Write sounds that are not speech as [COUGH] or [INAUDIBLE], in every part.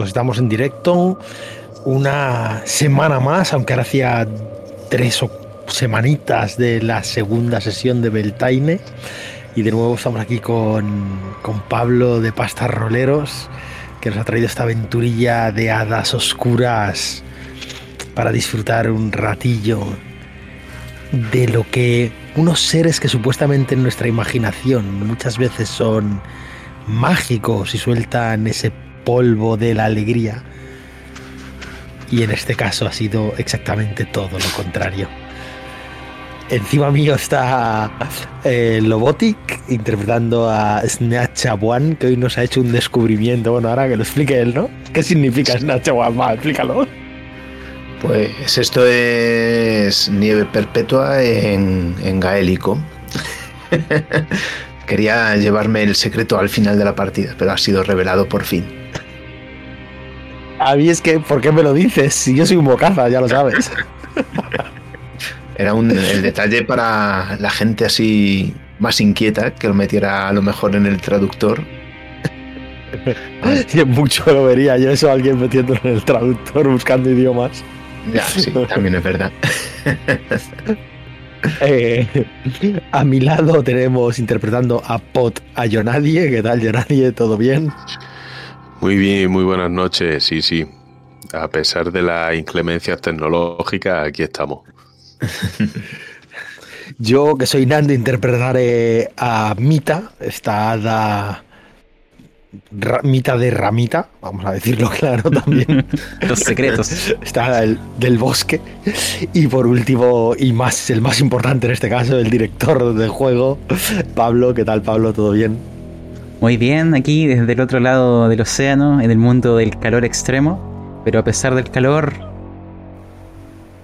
Pues estamos en directo una semana más, aunque ahora hacía tres o semanitas de la segunda sesión de Beltaine. Y de nuevo estamos aquí con, con Pablo de Pastas Roleros, que nos ha traído esta aventurilla de hadas oscuras para disfrutar un ratillo de lo que unos seres que supuestamente en nuestra imaginación muchas veces son mágicos y sueltan ese polvo de la alegría. Y en este caso ha sido exactamente todo lo contrario. Encima mío está eh, Lobotic interpretando a One, que hoy nos ha hecho un descubrimiento. Bueno, ahora que lo explique él, ¿no? ¿Qué significa One? Va, explícalo. Pues esto es nieve perpetua en, en gaélico. [LAUGHS] Quería llevarme el secreto al final de la partida, pero ha sido revelado por fin. A mí es que, ¿por qué me lo dices? Si yo soy un bocaza, ya lo sabes. Era un, el detalle para la gente así más inquieta que lo metiera a lo mejor en el traductor. [LAUGHS] y mucho lo vería yo eso alguien metiéndolo en el traductor buscando idiomas. Ya, sí, también es verdad. [LAUGHS] Eh, a mi lado tenemos interpretando a Pot a Yonadie. ¿Qué tal, Yonadie? ¿Todo bien? Muy bien, muy buenas noches. Sí, sí. A pesar de las inclemencias tecnológicas, aquí estamos. [LAUGHS] Yo, que soy Nando, interpretaré a Mita, esta hada Ramita de ramita, vamos a decirlo [LAUGHS] claro también. [LAUGHS] Los secretos. Está el, del bosque. Y por último, y más el más importante en este caso, el director del juego, Pablo. ¿Qué tal, Pablo? ¿Todo bien? Muy bien, aquí desde el otro lado del océano, en el mundo del calor extremo. Pero a pesar del calor,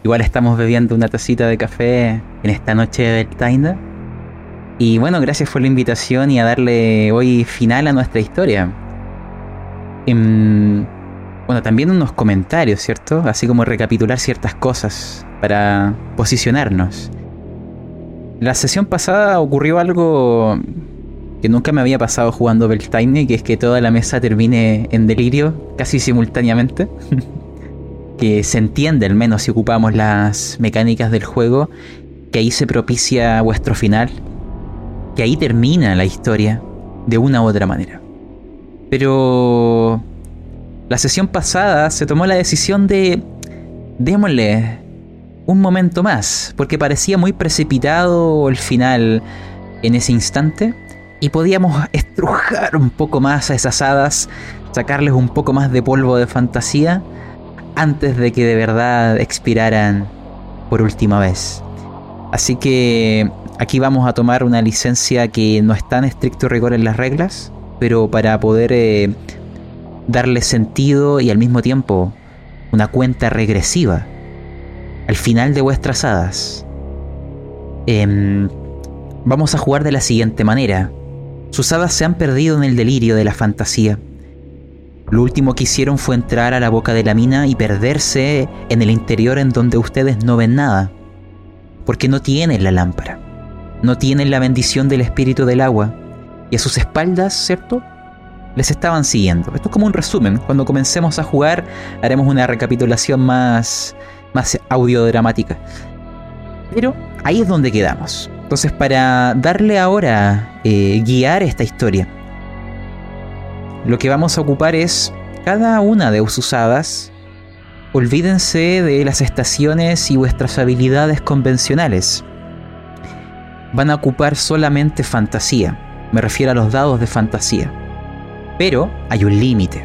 igual estamos bebiendo una tacita de café en esta noche de Tainda y bueno, gracias por la invitación y a darle hoy final a nuestra historia. Em, bueno, también unos comentarios, ¿cierto? Así como recapitular ciertas cosas para posicionarnos. La sesión pasada ocurrió algo que nunca me había pasado jugando Beltane, que es que toda la mesa termine en delirio casi simultáneamente. [LAUGHS] que se entiende al menos si ocupamos las mecánicas del juego, que ahí se propicia vuestro final que ahí termina la historia de una u otra manera. Pero la sesión pasada se tomó la decisión de démosle un momento más, porque parecía muy precipitado el final en ese instante y podíamos [LAUGHS] estrujar un poco más a esas hadas, sacarles un poco más de polvo de fantasía antes de que de verdad expiraran por última vez. Así que Aquí vamos a tomar una licencia que no está en estricto rigor en las reglas, pero para poder eh, darle sentido y al mismo tiempo una cuenta regresiva al final de vuestras hadas. Em, vamos a jugar de la siguiente manera. Sus hadas se han perdido en el delirio de la fantasía. Lo último que hicieron fue entrar a la boca de la mina y perderse en el interior en donde ustedes no ven nada, porque no tienen la lámpara no tienen la bendición del espíritu del agua, y a sus espaldas, ¿cierto? Les estaban siguiendo. Esto es como un resumen. Cuando comencemos a jugar haremos una recapitulación más, más audiodramática. Pero ahí es donde quedamos. Entonces para darle ahora eh, guiar esta historia, lo que vamos a ocupar es cada una de sus hadas. Olvídense de las estaciones y vuestras habilidades convencionales van a ocupar solamente fantasía. Me refiero a los dados de fantasía. Pero hay un límite.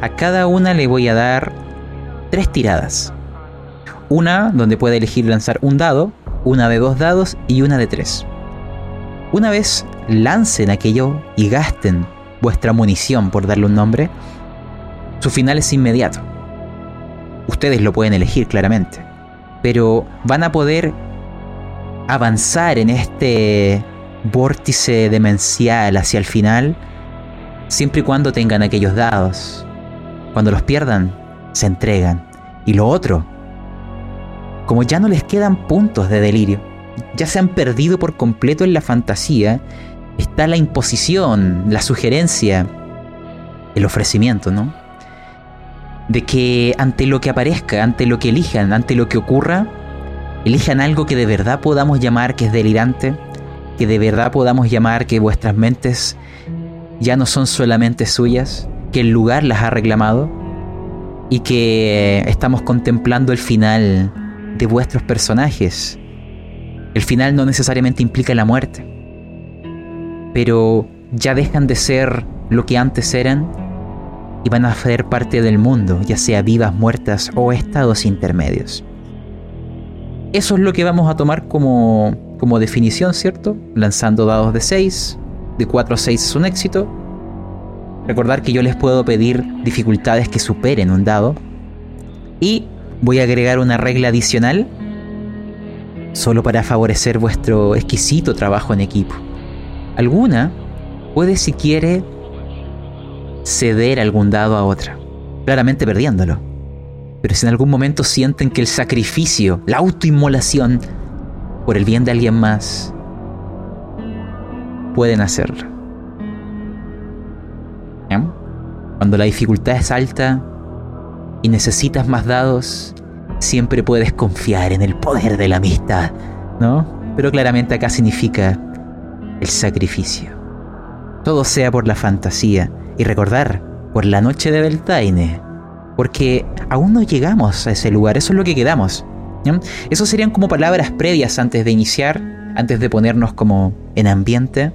A cada una le voy a dar tres tiradas. Una donde puede elegir lanzar un dado, una de dos dados y una de tres. Una vez lancen aquello y gasten vuestra munición, por darle un nombre, su final es inmediato. Ustedes lo pueden elegir claramente, pero van a poder avanzar en este vórtice demencial hacia el final, siempre y cuando tengan aquellos dados. Cuando los pierdan, se entregan. Y lo otro, como ya no les quedan puntos de delirio, ya se han perdido por completo en la fantasía, está la imposición, la sugerencia, el ofrecimiento, ¿no? de que ante lo que aparezca, ante lo que elijan, ante lo que ocurra, elijan algo que de verdad podamos llamar que es delirante, que de verdad podamos llamar que vuestras mentes ya no son solamente suyas, que el lugar las ha reclamado y que estamos contemplando el final de vuestros personajes. El final no necesariamente implica la muerte, pero ya dejan de ser lo que antes eran y van a ser parte del mundo, ya sea vivas, muertas o estados intermedios. Eso es lo que vamos a tomar como, como definición, ¿cierto? Lanzando dados de 6, de 4 a 6 es un éxito. Recordar que yo les puedo pedir dificultades que superen un dado. Y voy a agregar una regla adicional solo para favorecer vuestro exquisito trabajo en equipo. Alguna puede si quiere ceder algún dado a otra, claramente perdiéndolo. Pero si en algún momento sienten que el sacrificio, la autoinmolación, por el bien de alguien más, pueden hacerlo. Cuando la dificultad es alta y necesitas más dados, siempre puedes confiar en el poder de la amistad, ¿no? Pero claramente acá significa el sacrificio. Todo sea por la fantasía y recordar por la noche de Beltaine, porque aún no llegamos a ese lugar, eso es lo que quedamos. Eso serían como palabras previas antes de iniciar, antes de ponernos como en ambiente.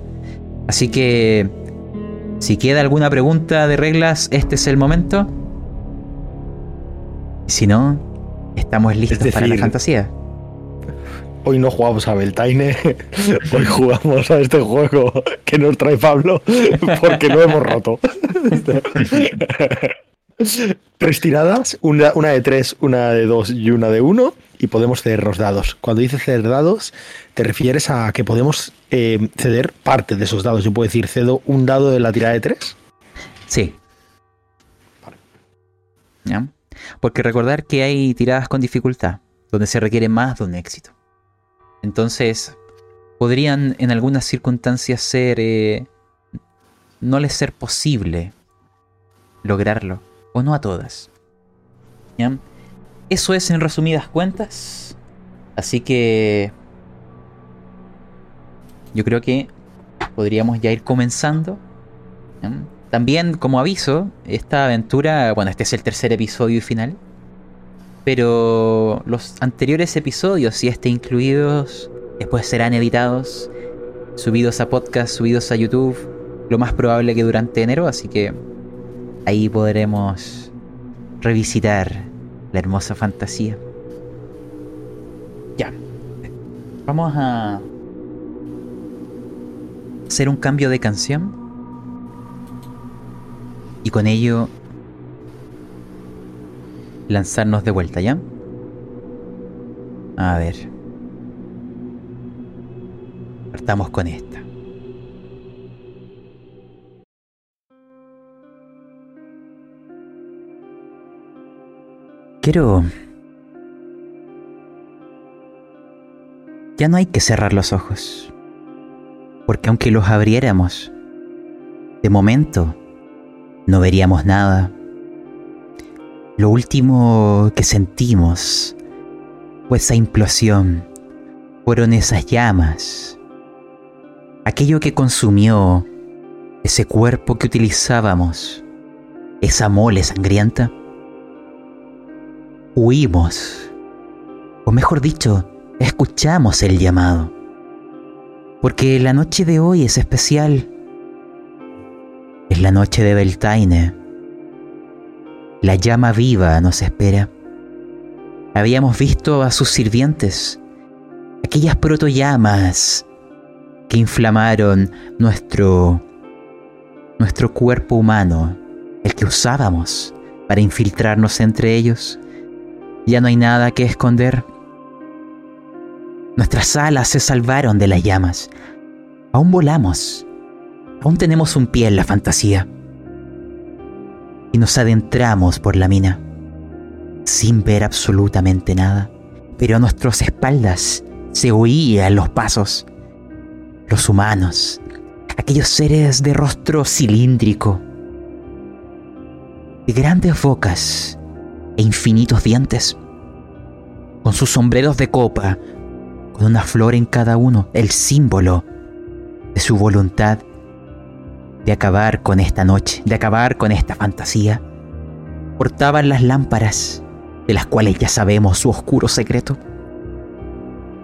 Así que, si queda alguna pregunta de reglas, este es el momento. Si no, estamos listos para la fantasía. Hoy no jugamos a Beltaine, [LAUGHS] hoy jugamos a este juego que nos trae Pablo [LAUGHS] porque lo hemos roto. [LAUGHS] tres tiradas, una, de tres, una de dos y una de uno, y podemos ceder los dados. Cuando dices ceder dados, te refieres a que podemos eh, ceder parte de esos dados. Yo puedo decir, cedo un dado de la tirada de tres. Sí. ¿Ya? Porque recordar que hay tiradas con dificultad, donde se requiere más de un éxito. Entonces, podrían en algunas circunstancias ser... Eh, no les ser posible lograrlo, o no a todas. ¿Ya? Eso es en resumidas cuentas. Así que... Yo creo que podríamos ya ir comenzando. También, como aviso, esta aventura, bueno, este es el tercer episodio y final. Pero los anteriores episodios, y este incluidos, después serán editados, subidos a podcast, subidos a YouTube, lo más probable que durante enero, así que ahí podremos revisitar la hermosa fantasía. Ya. Vamos a hacer un cambio de canción. Y con ello lanzarnos de vuelta, ¿ya? A ver. Partamos con esta. Quiero... Ya no hay que cerrar los ojos. Porque aunque los abriéramos, de momento no veríamos nada lo último que sentimos fue esa implosión, fueron esas llamas, aquello que consumió ese cuerpo que utilizábamos, esa mole sangrienta. Huimos, o mejor dicho, escuchamos el llamado, porque la noche de hoy es especial. Es la noche de Beltaine la llama viva nos espera. Habíamos visto a sus sirvientes, aquellas protollamas que inflamaron nuestro nuestro cuerpo humano, el que usábamos para infiltrarnos entre ellos. Ya no hay nada que esconder. Nuestras alas se salvaron de las llamas. Aún volamos. Aún tenemos un pie en la fantasía. Y nos adentramos por la mina, sin ver absolutamente nada, pero a nuestras espaldas se oían los pasos, los humanos, aquellos seres de rostro cilíndrico, de grandes bocas e infinitos dientes, con sus sombreros de copa, con una flor en cada uno, el símbolo de su voluntad de acabar con esta noche, de acabar con esta fantasía. Portaban las lámparas, de las cuales ya sabemos su oscuro secreto.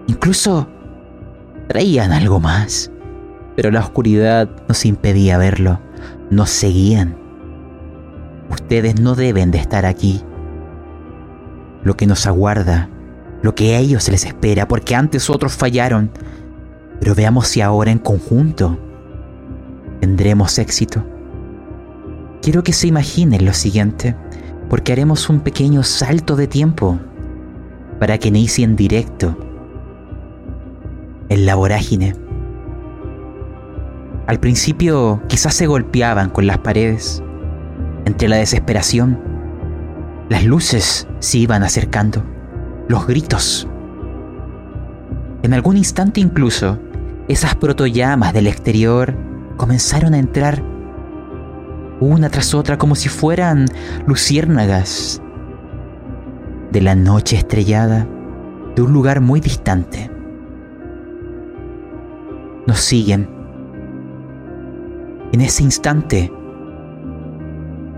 Incluso traían algo más, pero la oscuridad nos impedía verlo, nos seguían. Ustedes no deben de estar aquí. Lo que nos aguarda, lo que a ellos les espera, porque antes otros fallaron, pero veamos si ahora en conjunto tendremos éxito. Quiero que se imaginen lo siguiente, porque haremos un pequeño salto de tiempo para que inicie en directo en la vorágine. Al principio quizás se golpeaban con las paredes, entre la desesperación. Las luces se iban acercando, los gritos. En algún instante incluso, esas protollamas del exterior comenzaron a entrar una tras otra como si fueran luciérnagas de la noche estrellada de un lugar muy distante. Nos siguen. En ese instante,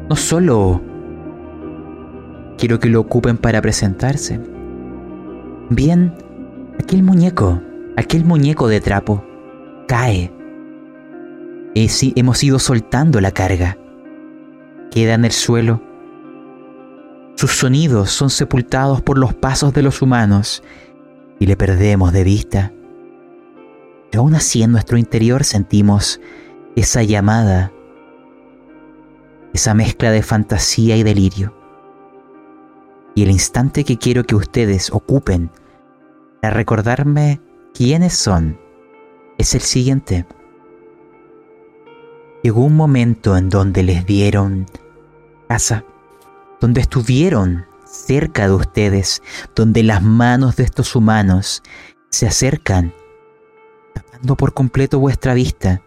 no solo quiero que lo ocupen para presentarse, bien, aquel muñeco, aquel muñeco de trapo, cae hemos ido soltando la carga. Queda en el suelo. Sus sonidos son sepultados por los pasos de los humanos y le perdemos de vista. Pero aún así en nuestro interior sentimos esa llamada, esa mezcla de fantasía y delirio. Y el instante que quiero que ustedes ocupen para recordarme quiénes son es el siguiente. Llegó un momento en donde les dieron casa, donde estuvieron cerca de ustedes, donde las manos de estos humanos se acercan, tapando por completo vuestra vista,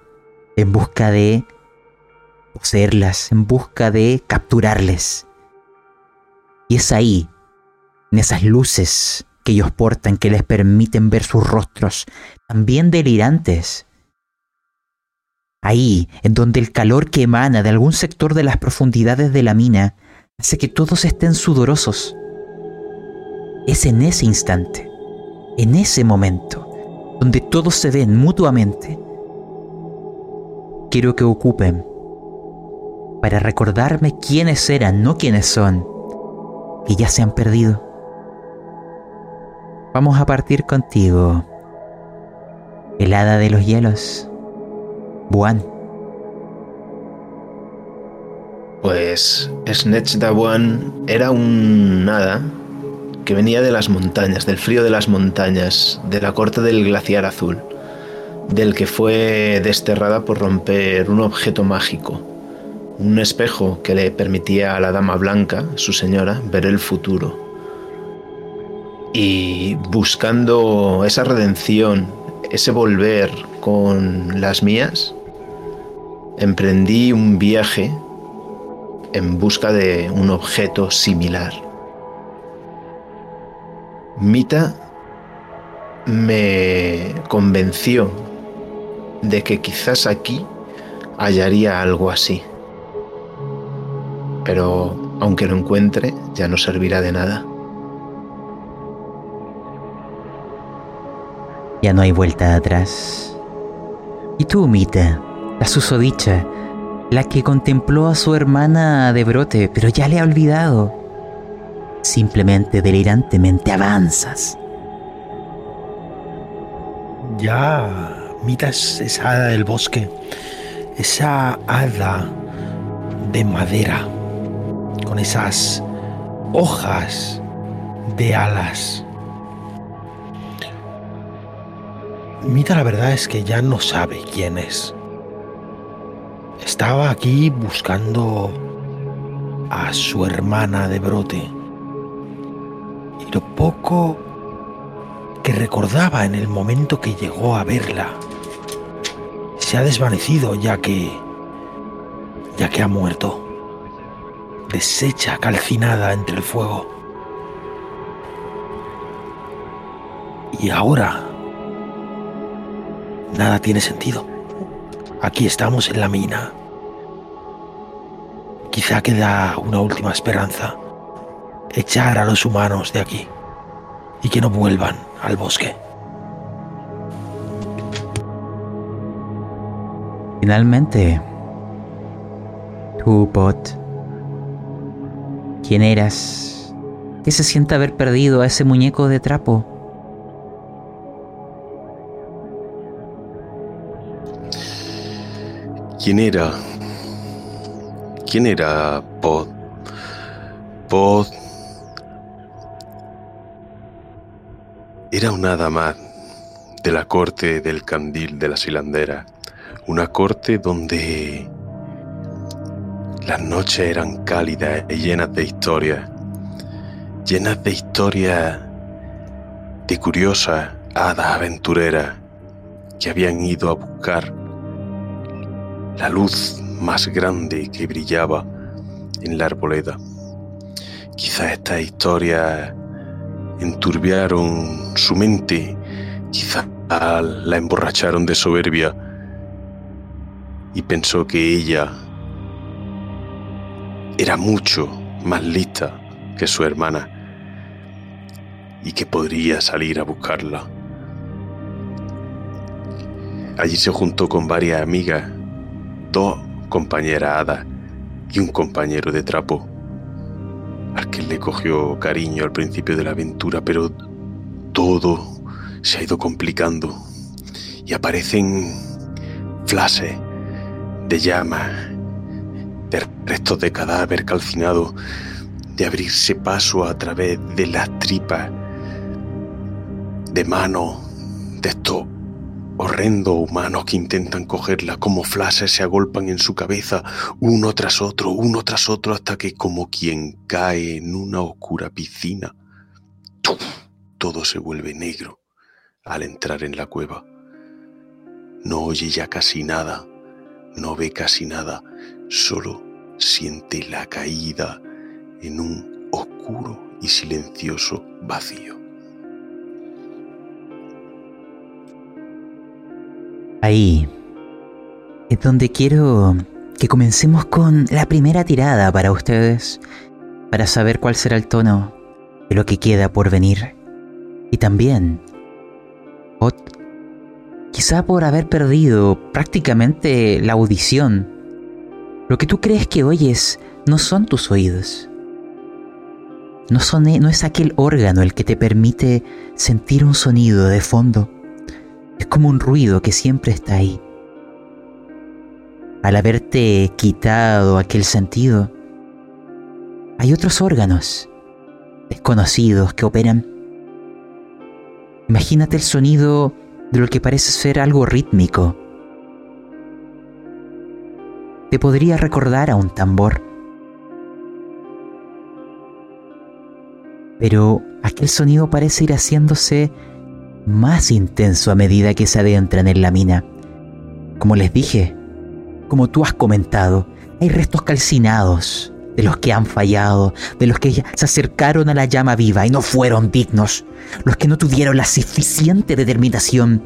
en busca de poseerlas, en busca de capturarles. Y es ahí, en esas luces que ellos portan, que les permiten ver sus rostros, también delirantes, Ahí, en donde el calor que emana de algún sector de las profundidades de la mina hace que todos estén sudorosos. Es en ese instante, en ese momento, donde todos se ven mutuamente. Quiero que ocupen para recordarme quiénes eran, no quiénes son, que ya se han perdido. Vamos a partir contigo, helada de los hielos. Buan. Pues Snatch Buan era un nada que venía de las montañas, del frío de las montañas, de la corte del glaciar azul, del que fue desterrada por romper un objeto mágico, un espejo que le permitía a la dama blanca, su señora, ver el futuro. Y buscando esa redención, ese volver con las mías, emprendí un viaje en busca de un objeto similar. Mita me convenció de que quizás aquí hallaría algo así. Pero aunque lo encuentre, ya no servirá de nada. Ya no hay vuelta atrás. ¿Y tú, Mita? la susodicha, la que contempló a su hermana de brote, pero ya le ha olvidado. Simplemente delirantemente avanzas. Ya miras esa hada del bosque, esa hada de madera, con esas hojas de alas. Mita la verdad es que ya no sabe quién es. Estaba aquí buscando a su hermana de brote. Y lo poco que recordaba en el momento que llegó a verla se ha desvanecido ya que ya que ha muerto. deshecha, calcinada entre el fuego. Y ahora nada tiene sentido. Aquí estamos en la mina. Quizá queda una última esperanza. Echar a los humanos de aquí y que no vuelvan al bosque. Finalmente, tú, Pot, ¿quién eras? ¿Qué se siente haber perdido a ese muñeco de trapo? ¿Quién era? ¿Quién era Pod? Pod era una más de la corte del candil de la silandera. Una corte donde las noches eran cálidas y llenas de historias. Llenas de historias de curiosas hadas aventureras que habían ido a buscar la luz más grande que brillaba en la arboleda. Quizá esta historia enturbiaron su mente, quizá la emborracharon de soberbia y pensó que ella era mucho más lista que su hermana y que podría salir a buscarla. Allí se juntó con varias amigas dos compañeras hadas y un compañero de trapo, al que le cogió cariño al principio de la aventura, pero todo se ha ido complicando y aparecen flashes de llama, de restos de cadáver calcinado, de abrirse paso a través de las tripas, de manos de estos horrendos humanos que intentan cogerla como flashes se agolpan en su cabeza uno tras otro, uno tras otro, hasta que como quien cae en una oscura piscina, todo se vuelve negro al entrar en la cueva. No oye ya casi nada, no ve casi nada, solo siente la caída en un oscuro y silencioso vacío. Ahí es donde quiero que comencemos con la primera tirada para ustedes, para saber cuál será el tono de lo que queda por venir. Y también, quizá por haber perdido prácticamente la audición, lo que tú crees que oyes no son tus oídos. No, son, no es aquel órgano el que te permite sentir un sonido de fondo es como un ruido que siempre está ahí. Al haberte quitado aquel sentido, hay otros órganos desconocidos que operan. Imagínate el sonido de lo que parece ser algo rítmico. Te podría recordar a un tambor. Pero aquel sonido parece ir haciéndose más intenso a medida que se adentran en la mina. Como les dije, como tú has comentado, hay restos calcinados de los que han fallado, de los que se acercaron a la llama viva y no fueron dignos, los que no tuvieron la suficiente determinación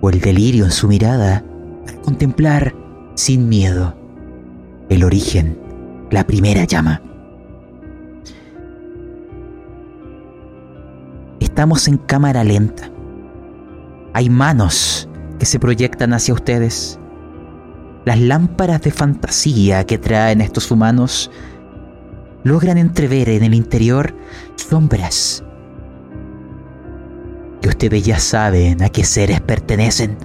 o el delirio en su mirada para contemplar sin miedo el origen, la primera llama. Estamos en cámara lenta. Hay manos que se proyectan hacia ustedes. Las lámparas de fantasía que traen estos humanos logran entrever en el interior sombras que ustedes ya saben a qué seres pertenecen.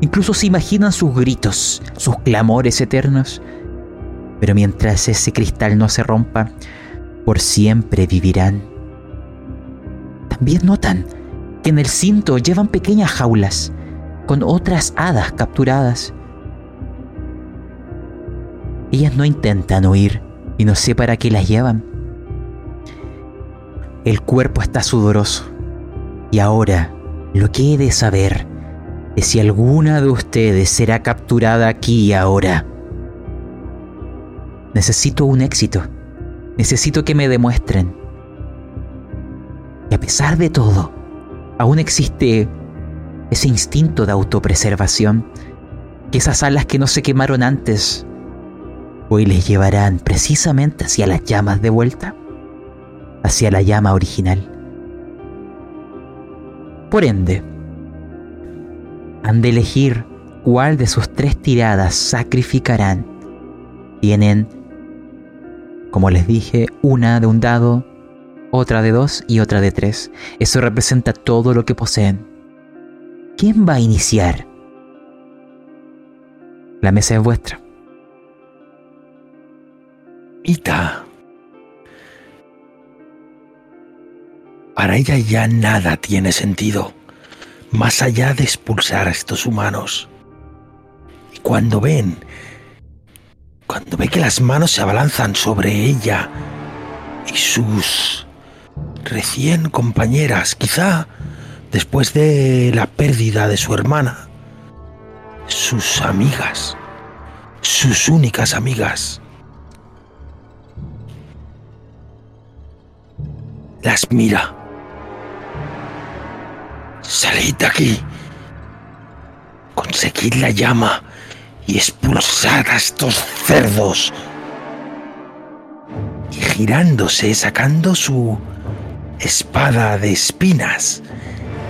Incluso se imaginan sus gritos, sus clamores eternos. Pero mientras ese cristal no se rompa, por siempre vivirán también notan que en el cinto llevan pequeñas jaulas con otras hadas capturadas. Ellas no intentan huir y no sé para qué las llevan. El cuerpo está sudoroso y ahora lo que he de saber es si alguna de ustedes será capturada aquí y ahora. Necesito un éxito. Necesito que me demuestren. Y a pesar de todo, aún existe ese instinto de autopreservación, que esas alas que no se quemaron antes, hoy les llevarán precisamente hacia las llamas de vuelta, hacia la llama original. Por ende, han de elegir cuál de sus tres tiradas sacrificarán. Tienen, como les dije, una de un dado, otra de dos y otra de tres. Eso representa todo lo que poseen. ¿Quién va a iniciar? La mesa es vuestra. Ita. Para ella ya nada tiene sentido, más allá de expulsar a estos humanos. Y cuando ven, cuando ve que las manos se abalanzan sobre ella y sus recién compañeras, quizá después de la pérdida de su hermana, sus amigas, sus únicas amigas, las mira Salid de aquí. Conseguid la llama y expulsad a estos cerdos. Y girándose, sacando su espada de espinas,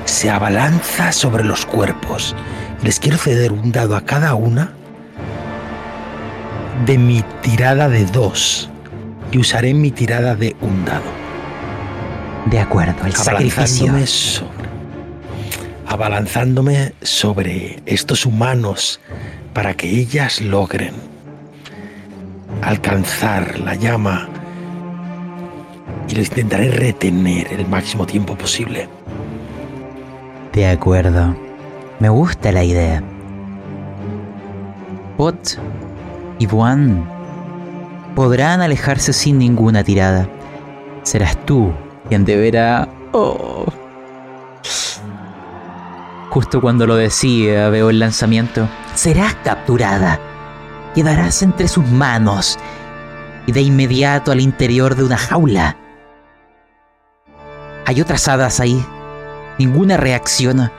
se abalanza sobre los cuerpos. Les quiero ceder un dado a cada una de mi tirada de dos y usaré mi tirada de un dado. De acuerdo, el sacrificio abalanzándome sobre estos humanos para que ellas logren alcanzar la llama y lo intentaré retener el máximo tiempo posible. De acuerdo, me gusta la idea. Pot y Buan podrán alejarse sin ninguna tirada. Serás tú quien deberá... Oh, Justo cuando lo decía, veo el lanzamiento. Serás capturada. Quedarás entre sus manos y de inmediato al interior de una jaula. Hay otras hadas ahí. Ninguna reacciona.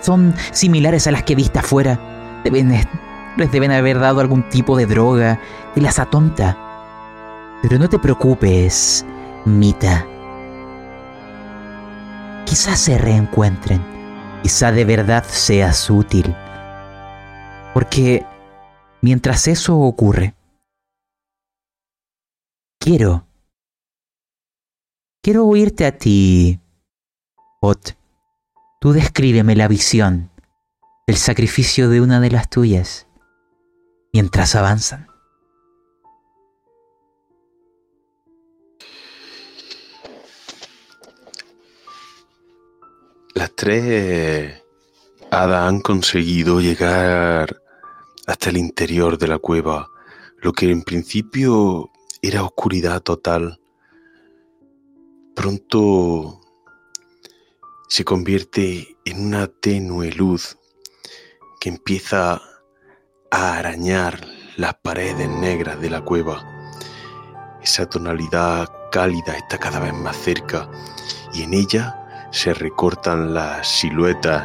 Son similares a las que viste afuera. Deben, les deben haber dado algún tipo de droga que las atonta. Pero no te preocupes, Mita. Quizás se reencuentren quizá de verdad seas útil. Porque mientras eso ocurre, quiero, quiero oírte a ti, Ot. Tú descríbeme la visión del sacrificio de una de las tuyas mientras avanzan. Las tres hadas han conseguido llegar hasta el interior de la cueva, lo que en principio era oscuridad total. Pronto se convierte en una tenue luz que empieza a arañar las paredes negras de la cueva. Esa tonalidad cálida está cada vez más cerca y en ella se recortan las siluetas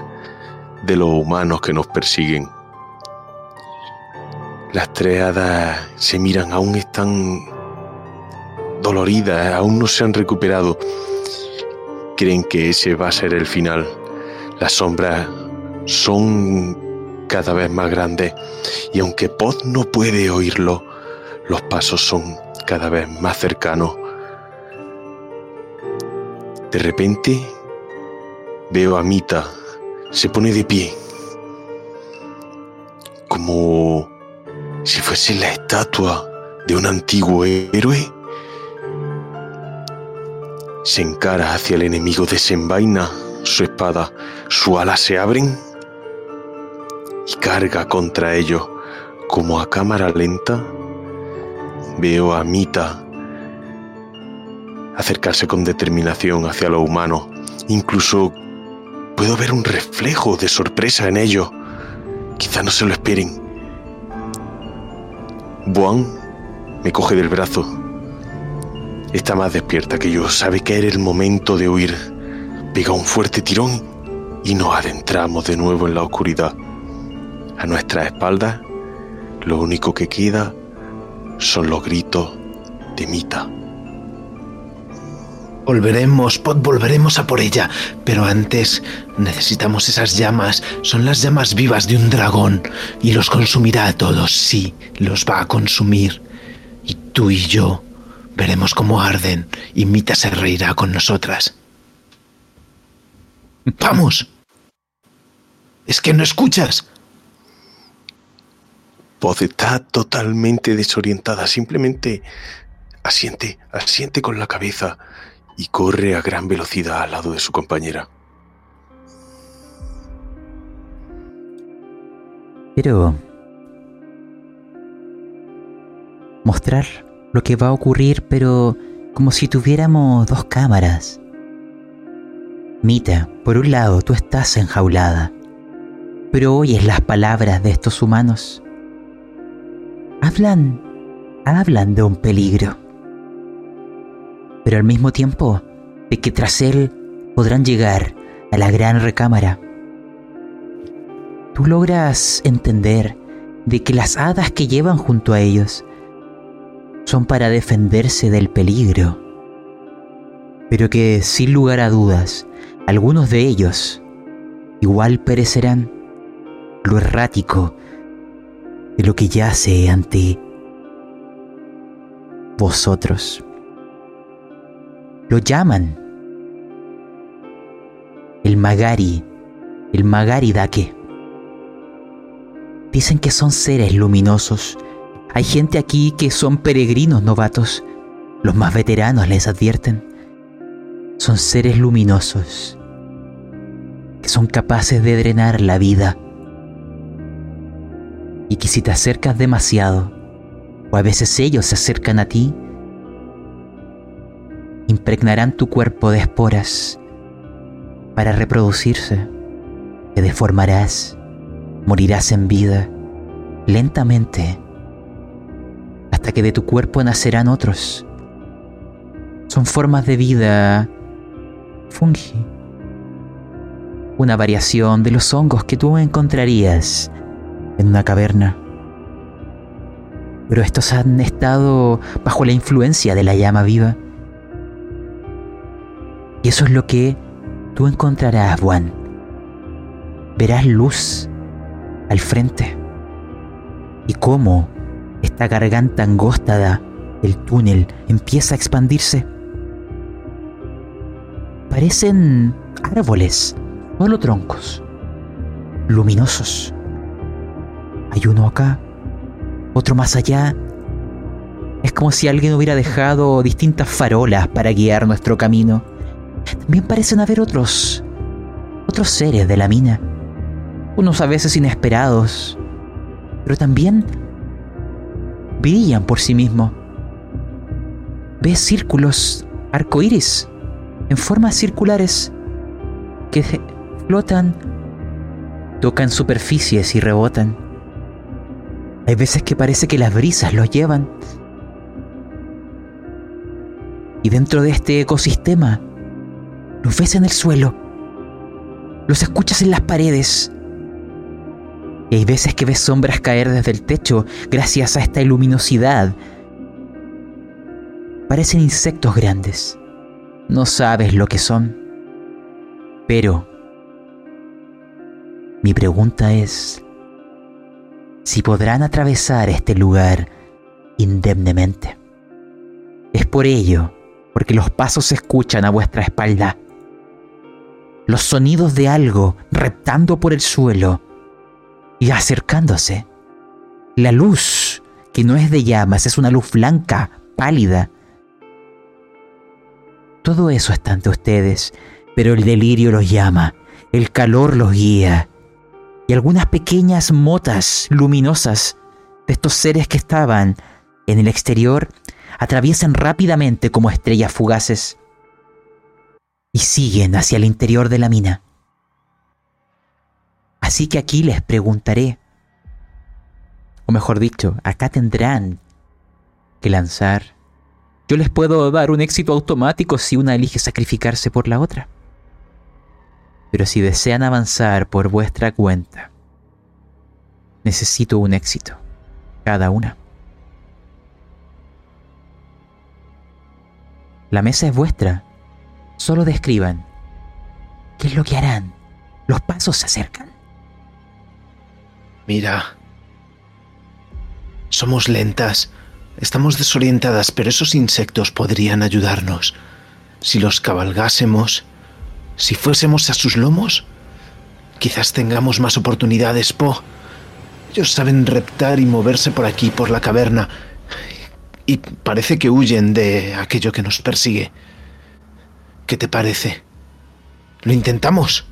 de los humanos que nos persiguen. Las tres hadas se miran, aún están doloridas, aún no se han recuperado. Creen que ese va a ser el final. Las sombras son cada vez más grandes y aunque Pod no puede oírlo, los pasos son cada vez más cercanos. De repente Veo a Mita. Se pone de pie. Como si fuese la estatua de un antiguo héroe. Se encara hacia el enemigo, desenvaina su espada, sus alas se abren y carga contra ellos. Como a cámara lenta, veo a Mita acercarse con determinación hacia lo humano, incluso Puedo ver un reflejo de sorpresa en ello. Quizá no se lo esperen. Buan Me coge del brazo. Está más despierta que yo, sabe que era el momento de huir. Pega un fuerte tirón y nos adentramos de nuevo en la oscuridad. A nuestra espalda, lo único que queda son los gritos de Mita. Volveremos, Pod, volveremos a por ella. Pero antes necesitamos esas llamas. Son las llamas vivas de un dragón. Y los consumirá a todos. Sí, los va a consumir. Y tú y yo veremos cómo arden. Y Mita se reirá con nosotras. ¡Vamos! ¿Es que no escuchas? Pod está totalmente desorientada. Simplemente asiente, asiente con la cabeza y corre a gran velocidad al lado de su compañera. Quiero mostrar lo que va a ocurrir, pero como si tuviéramos dos cámaras. Mita, por un lado tú estás enjaulada, pero oyes las palabras de estos humanos. Hablan, hablan de un peligro pero al mismo tiempo de que tras él podrán llegar a la gran recámara. Tú logras entender de que las hadas que llevan junto a ellos son para defenderse del peligro, pero que sin lugar a dudas, algunos de ellos igual perecerán lo errático de lo que yace ante vosotros lo llaman el Magari, el Magari Dake. Dicen que son seres luminosos. Hay gente aquí que son peregrinos novatos. Los más veteranos les advierten. Son seres luminosos que son capaces de drenar la vida. Y que si te acercas demasiado, o a veces ellos se acercan a ti, impregnarán tu cuerpo de esporas para reproducirse. Te deformarás, morirás en vida, lentamente, hasta que de tu cuerpo nacerán otros. Son formas de vida fungi, una variación de los hongos que tú encontrarías en una caverna. Pero estos han estado bajo la influencia de la llama viva y eso es lo que tú encontrarás, Juan. Verás luz al frente. Y cómo esta garganta angosta del túnel empieza a expandirse. Parecen árboles, solo troncos, luminosos. Hay uno acá, otro más allá. Es como si alguien hubiera dejado distintas farolas para guiar nuestro camino. También parecen haber otros, otros seres de la mina, unos a veces inesperados, pero también brillan por sí mismos. Ves círculos arcoíris en formas circulares que flotan, tocan superficies y rebotan. Hay veces que parece que las brisas los llevan. Y dentro de este ecosistema los ves en el suelo. Los escuchas en las paredes. Y hay veces que ves sombras caer desde el techo gracias a esta luminosidad. Parecen insectos grandes. No sabes lo que son. Pero mi pregunta es si podrán atravesar este lugar indemnemente. Es por ello, porque los pasos se escuchan a vuestra espalda los sonidos de algo reptando por el suelo y acercándose. La luz, que no es de llamas, es una luz blanca, pálida. Todo eso está ante ustedes, pero el delirio los llama, el calor los guía, y algunas pequeñas motas luminosas de estos seres que estaban en el exterior atraviesan rápidamente como estrellas fugaces y siguen hacia el interior de la mina. Así que aquí les preguntaré, o mejor dicho, acá tendrán que lanzar. Yo les puedo dar un éxito automático si una elige sacrificarse por la otra. Pero si desean avanzar por vuestra cuenta, necesito un éxito, cada una. La mesa es vuestra. Solo describan. ¿Qué es lo que harán? Los pasos se acercan. Mira. Somos lentas. Estamos desorientadas, pero esos insectos podrían ayudarnos. Si los cabalgásemos, si fuésemos a sus lomos, quizás tengamos más oportunidades, Po. Ellos saben reptar y moverse por aquí, por la caverna, y parece que huyen de aquello que nos persigue. ¿Qué te parece? ¿Lo intentamos?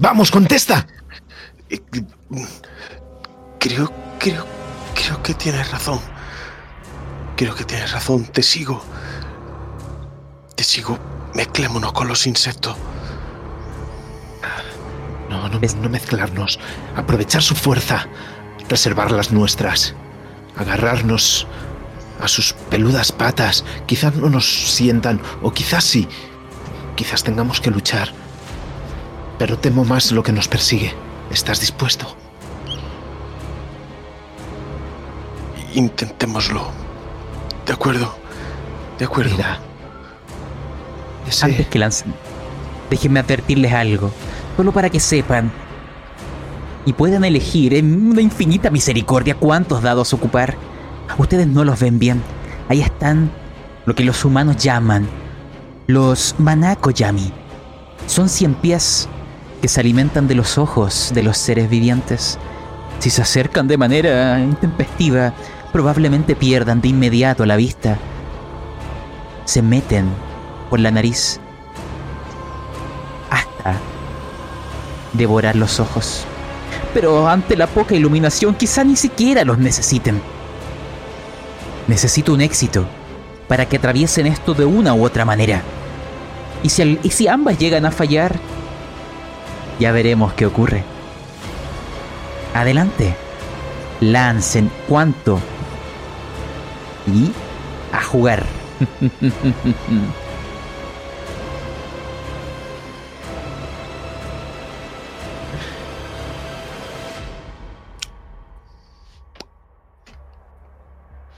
¡Vamos, contesta! Creo, creo, creo que tienes razón. Creo que tienes razón. Te sigo. Te sigo. Mezclémonos con los insectos. No, no mezclarnos. Aprovechar su fuerza. Reservar las nuestras. Agarrarnos a sus peludas patas. Quizás no nos sientan, o quizás sí. Quizás tengamos que luchar. Pero temo más lo que nos persigue. ¿Estás dispuesto? Intentémoslo. De acuerdo. De acuerdo. Mira. Antes que lancen, déjenme advertirles algo. Solo para que sepan. Y puedan elegir en una infinita misericordia cuántos dados ocupar. Ustedes no los ven bien. Ahí están lo que los humanos llaman los Manako-yami. Son cien pies que se alimentan de los ojos de los seres vivientes. Si se acercan de manera intempestiva, probablemente pierdan de inmediato la vista. Se meten por la nariz hasta devorar los ojos. Pero ante la poca iluminación quizá ni siquiera los necesiten. Necesito un éxito para que atraviesen esto de una u otra manera. Y si, y si ambas llegan a fallar, ya veremos qué ocurre. Adelante, lancen cuánto y a jugar. [LAUGHS]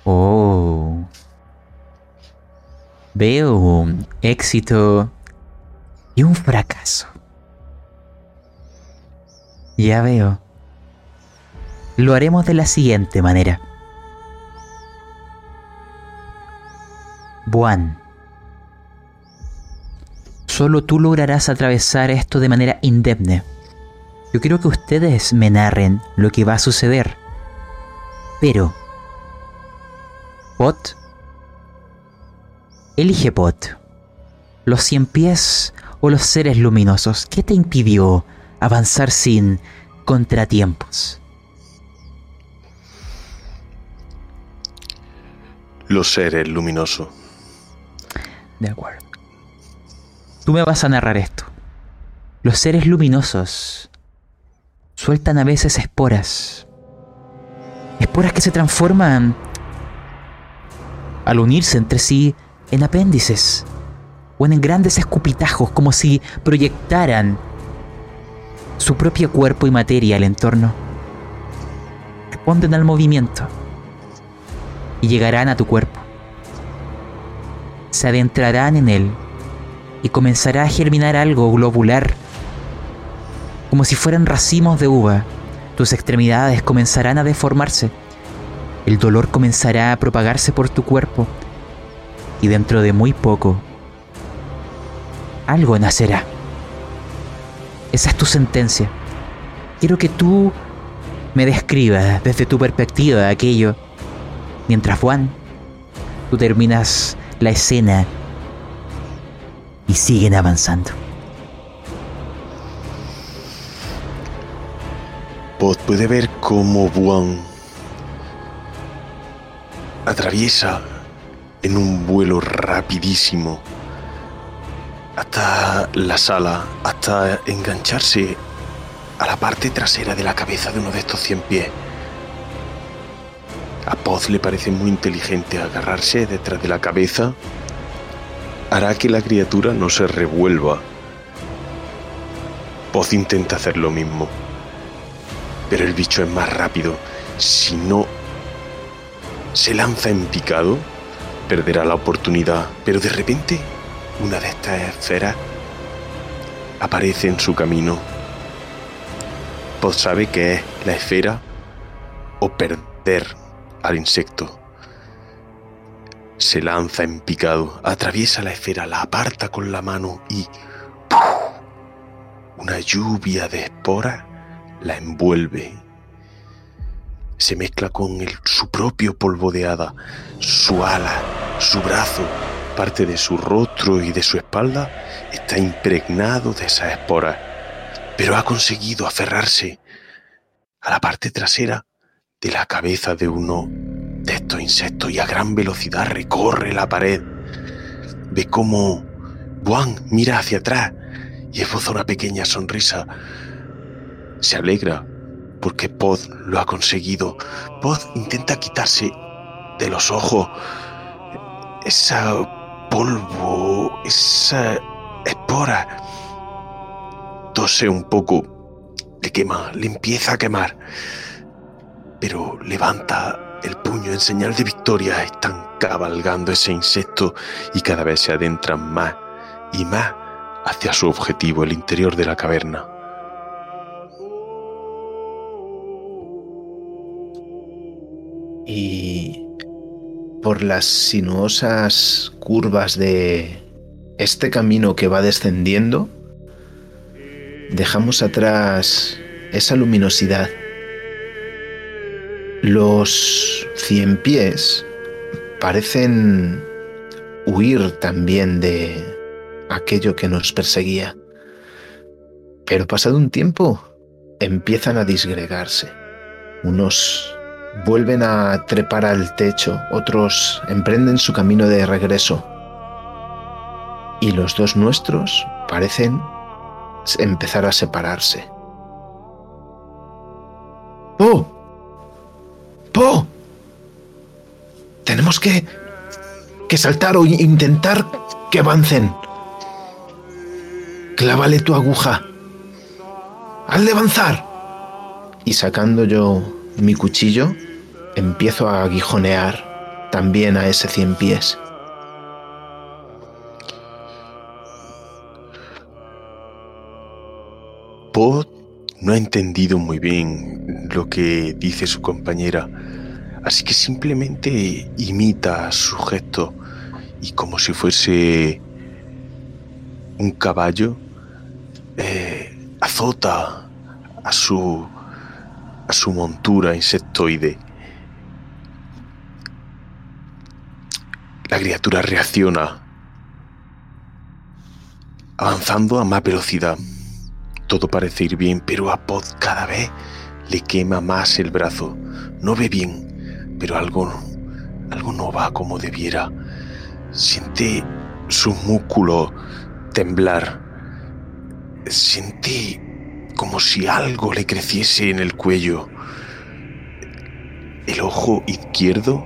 oh. Veo un éxito y un fracaso. Ya veo. Lo haremos de la siguiente manera. Buan. Solo tú lograrás atravesar esto de manera indemne. Yo quiero que ustedes me narren lo que va a suceder. Pero... Pot. Elige Pot. Los cien pies o los seres luminosos. ¿Qué te impidió avanzar sin contratiempos? Los seres luminosos. De acuerdo. Tú me vas a narrar esto. Los seres luminosos sueltan a veces esporas. Esporas que se transforman al unirse entre sí en apéndices o en grandes escupitajos como si proyectaran su propio cuerpo y materia al entorno. Responden al movimiento y llegarán a tu cuerpo. Se adentrarán en él y comenzará a germinar algo globular, como si fueran racimos de uva. Tus extremidades comenzarán a deformarse. El dolor comenzará a propagarse por tu cuerpo y dentro de muy poco algo nacerá. Esa es tu sentencia. Quiero que tú me describas desde tu perspectiva aquello. Mientras Juan, tú terminas la escena y siguen avanzando. Pod puede ver cómo Juan atraviesa en un vuelo rapidísimo hasta la sala, hasta engancharse a la parte trasera de la cabeza de uno de estos cien pies. A Poz le parece muy inteligente agarrarse detrás de la cabeza. Hará que la criatura no se revuelva. Poz intenta hacer lo mismo. Pero el bicho es más rápido. Si no se lanza en picado, perderá la oportunidad. Pero de repente, una de estas esferas aparece en su camino. Poz sabe que es la esfera o perder al insecto. Se lanza en picado, atraviesa la esfera, la aparta con la mano y una lluvia de esporas la envuelve. Se mezcla con su propio polvo de hada, su ala, su brazo, parte de su rostro y de su espalda está impregnado de esas esporas, pero ha conseguido aferrarse a la parte trasera de la cabeza de uno de estos insectos y a gran velocidad recorre la pared. Ve cómo Buan mira hacia atrás y esboza una pequeña sonrisa. Se alegra porque Pod lo ha conseguido. Pod intenta quitarse de los ojos esa polvo, esa espora. Tose un poco, le quema, le empieza a quemar, pero levanta el puño en señal de victoria. Están cabalgando ese insecto y cada vez se adentran más y más hacia su objetivo, el interior de la caverna. Y por las sinuosas curvas de este camino que va descendiendo, dejamos atrás esa luminosidad. Los cien pies parecen huir también de aquello que nos perseguía. Pero pasado un tiempo, empiezan a disgregarse. Unos vuelven a trepar al techo, otros emprenden su camino de regreso. Y los dos nuestros parecen empezar a separarse. ¡Po! ¡Po! Tenemos que, que saltar o intentar que avancen. Clávale tu aguja. ¡Al de avanzar! Y sacando yo mi cuchillo, empiezo a aguijonear también a ese cien pies. Pod no ha entendido muy bien lo que dice su compañera, así que simplemente imita su gesto y como si fuese un caballo, eh, azota a su a su montura insectoide. La criatura reacciona, avanzando a más velocidad. Todo parece ir bien, pero a Pod cada vez le quema más el brazo. No ve bien, pero algo, algo no va como debiera. Siente sus músculos temblar. Siente como si algo le creciese en el cuello. El ojo izquierdo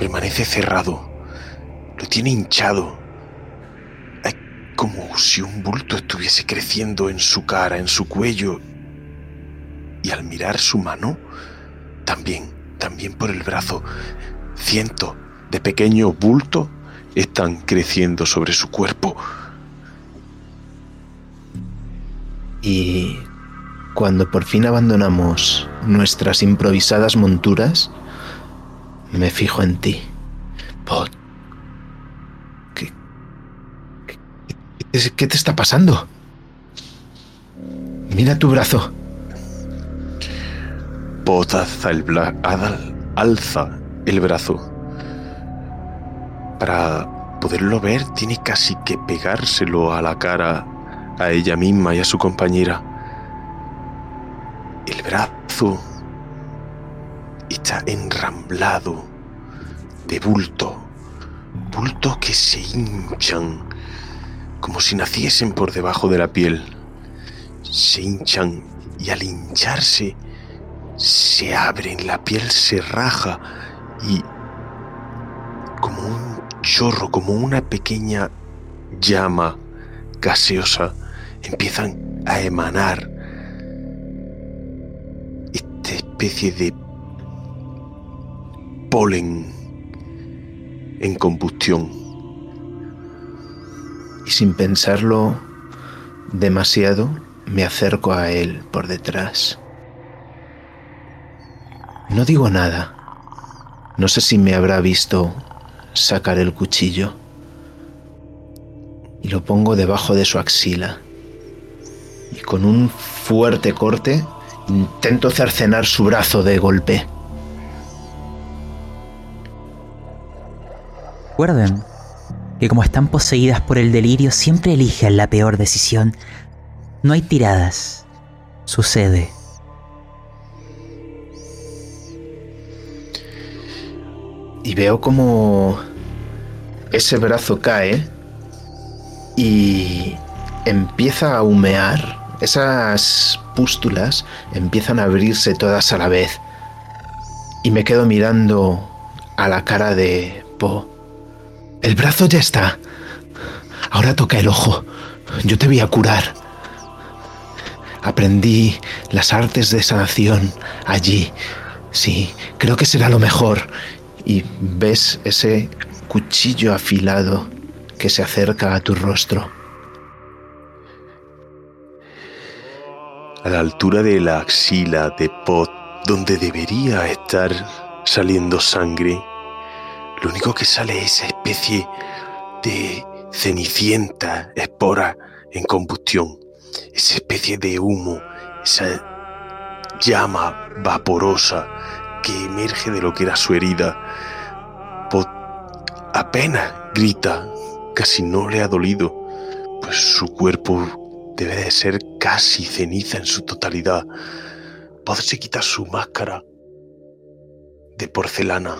permanece cerrado, lo tiene hinchado. Como si un bulto estuviese creciendo en su cara, en su cuello. Y al mirar su mano, también, también por el brazo, cientos de pequeños bultos están creciendo sobre su cuerpo. Y cuando por fin abandonamos nuestras improvisadas monturas, me fijo en ti. Pod. Qué, te está pasando? Mira tu brazo. Alza el, alza el brazo. Para poderlo ver, tiene casi que pegárselo a la cara a ella misma y a su compañera. El brazo está enramblado de bulto, bultos que se hinchan como si naciesen por debajo de la piel. Se hinchan y al hincharse se abren, la piel se raja y como un chorro, como una pequeña llama gaseosa, empiezan a emanar esta especie de polen en combustión. Y sin pensarlo demasiado, me acerco a él por detrás. No digo nada. No sé si me habrá visto sacar el cuchillo. Y lo pongo debajo de su axila. Y con un fuerte corte intento cercenar su brazo de golpe. Recuerden que como están poseídas por el delirio, siempre eligen la peor decisión. No hay tiradas. Sucede. Y veo como ese brazo cae y empieza a humear. Esas pústulas empiezan a abrirse todas a la vez. Y me quedo mirando a la cara de Po. El brazo ya está. Ahora toca el ojo. Yo te voy a curar. Aprendí las artes de sanación allí. Sí, creo que será lo mejor. Y ves ese cuchillo afilado que se acerca a tu rostro. A la altura de la axila de Pot, donde debería estar saliendo sangre, lo único que sale es esa especie de cenicienta espora en combustión, esa especie de humo, esa llama vaporosa que emerge de lo que era su herida. Pot apenas grita, casi no le ha dolido, pues su cuerpo debe de ser casi ceniza en su totalidad. Pod se quita su máscara de porcelana.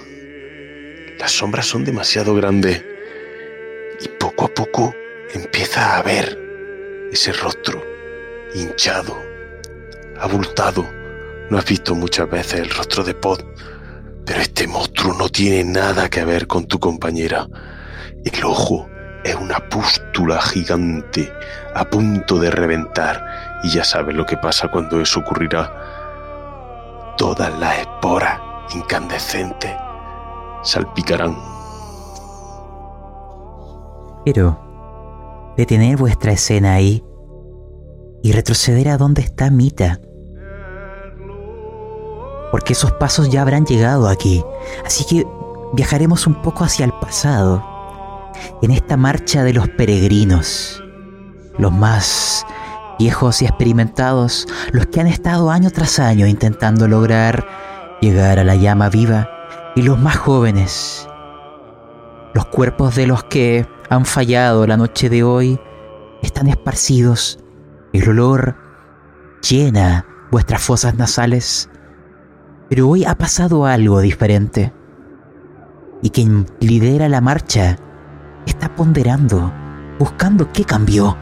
Las sombras son demasiado grandes y poco a poco empieza a ver ese rostro hinchado, abultado. No has visto muchas veces el rostro de Pod, pero este monstruo no tiene nada que ver con tu compañera. El ojo es una pústula gigante a punto de reventar y ya sabes lo que pasa cuando eso ocurrirá. Todas las esporas incandescentes salpicarán. Quiero detener vuestra escena ahí y retroceder a donde está Mita. Porque esos pasos ya habrán llegado aquí. Así que viajaremos un poco hacia el pasado. En esta marcha de los peregrinos. Los más viejos y experimentados. Los que han estado año tras año intentando lograr llegar a la llama viva. Y los más jóvenes. Los cuerpos de los que han fallado la noche de hoy están esparcidos. El olor llena vuestras fosas nasales. Pero hoy ha pasado algo diferente. Y quien lidera la marcha está ponderando, buscando qué cambió.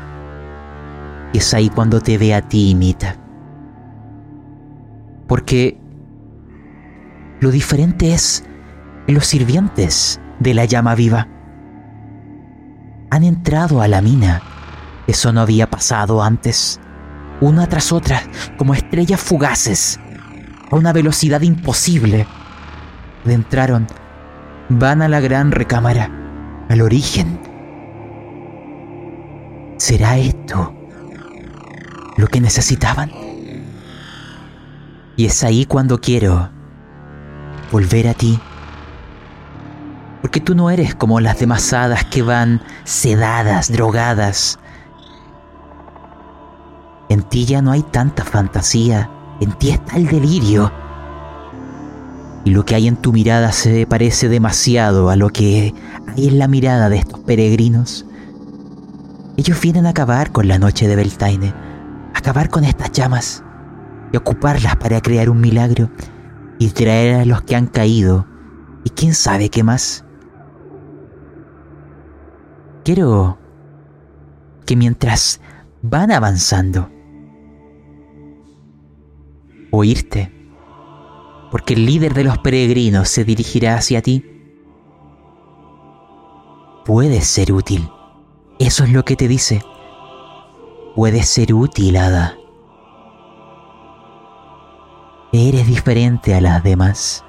Y es ahí cuando te ve a ti, Mita. Porque lo diferente es los sirvientes de la llama viva. Han entrado a la mina. Eso no había pasado antes. Una tras otra, como estrellas fugaces, a una velocidad imposible. Entraron, van a la gran recámara, al origen. ¿Será esto lo que necesitaban? Y es ahí cuando quiero volver a ti. Porque tú no eres como las demás hadas que van sedadas, drogadas. En ti ya no hay tanta fantasía, en ti está el delirio. Y lo que hay en tu mirada se parece demasiado a lo que hay en la mirada de estos peregrinos. Ellos vienen a acabar con la noche de Beltaine, acabar con estas llamas y ocuparlas para crear un milagro y traer a los que han caído y quién sabe qué más. Quiero que mientras van avanzando, oírte porque el líder de los peregrinos se dirigirá hacia ti. Puedes ser útil. Eso es lo que te dice. Puedes ser útil, Hada. Eres diferente a las demás.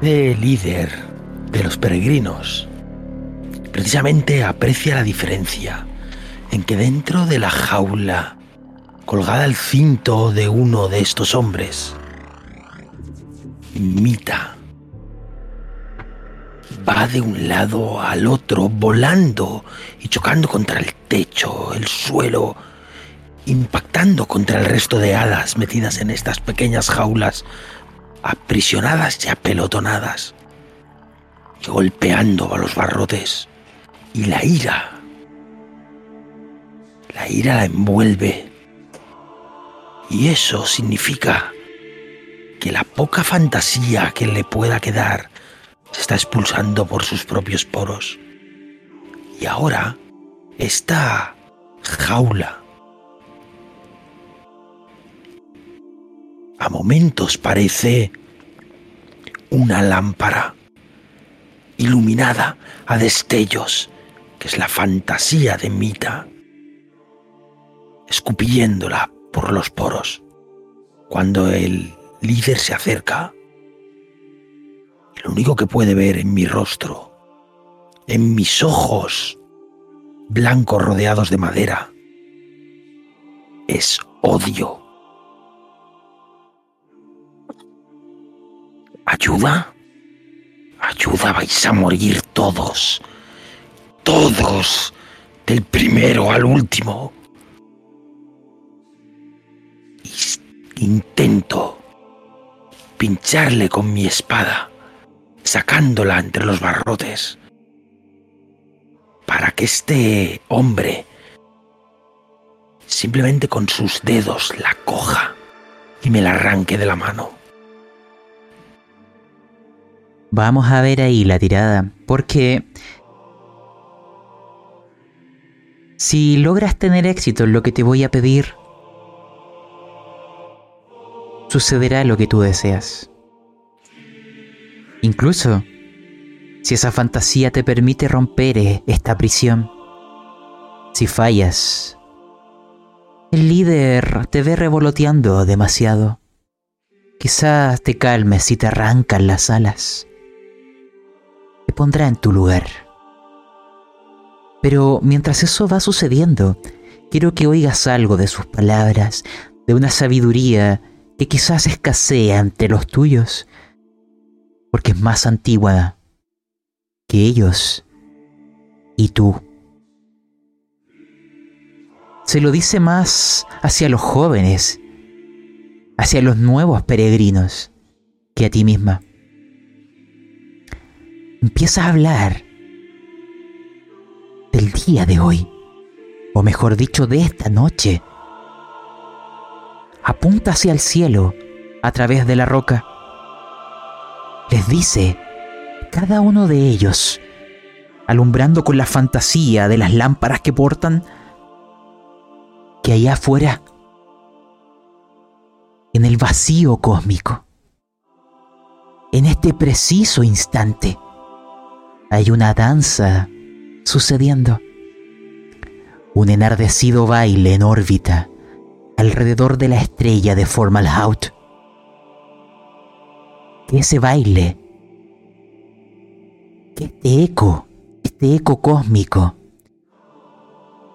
De líder de los peregrinos. Precisamente aprecia la diferencia en que dentro de la jaula, colgada al cinto de uno de estos hombres, Mita va de un lado al otro volando y chocando contra el techo, el suelo, impactando contra el resto de hadas metidas en estas pequeñas jaulas, aprisionadas y apelotonadas, golpeando a los barrotes. Y la ira, la ira la envuelve. Y eso significa que la poca fantasía que le pueda quedar se está expulsando por sus propios poros. Y ahora, esta jaula a momentos parece una lámpara iluminada a destellos, que es la fantasía de Mita, escupiéndola por los poros. Cuando el líder se acerca, lo único que puede ver en mi rostro, en mis ojos blancos rodeados de madera, es odio. ¿Ayuda? Ayuda, vais a morir todos. Todos. Del primero al último. Intento pincharle con mi espada sacándola entre los barrotes, para que este hombre simplemente con sus dedos la coja y me la arranque de la mano. Vamos a ver ahí la tirada, porque si logras tener éxito en lo que te voy a pedir, sucederá lo que tú deseas. Incluso, si esa fantasía te permite romper eh, esta prisión, si fallas, el líder te ve revoloteando demasiado. Quizás te calmes si te arrancan las alas. Te pondrá en tu lugar. Pero mientras eso va sucediendo, quiero que oigas algo de sus palabras, de una sabiduría que quizás escasea ante los tuyos porque es más antigua que ellos y tú. Se lo dice más hacia los jóvenes, hacia los nuevos peregrinos, que a ti misma. Empieza a hablar del día de hoy, o mejor dicho, de esta noche. Apunta hacia el cielo a través de la roca les dice, cada uno de ellos, alumbrando con la fantasía de las lámparas que portan, que allá afuera, en el vacío cósmico, en este preciso instante, hay una danza sucediendo, un enardecido baile en órbita alrededor de la estrella de Formalhaut que ese baile, que este eco, este eco cósmico,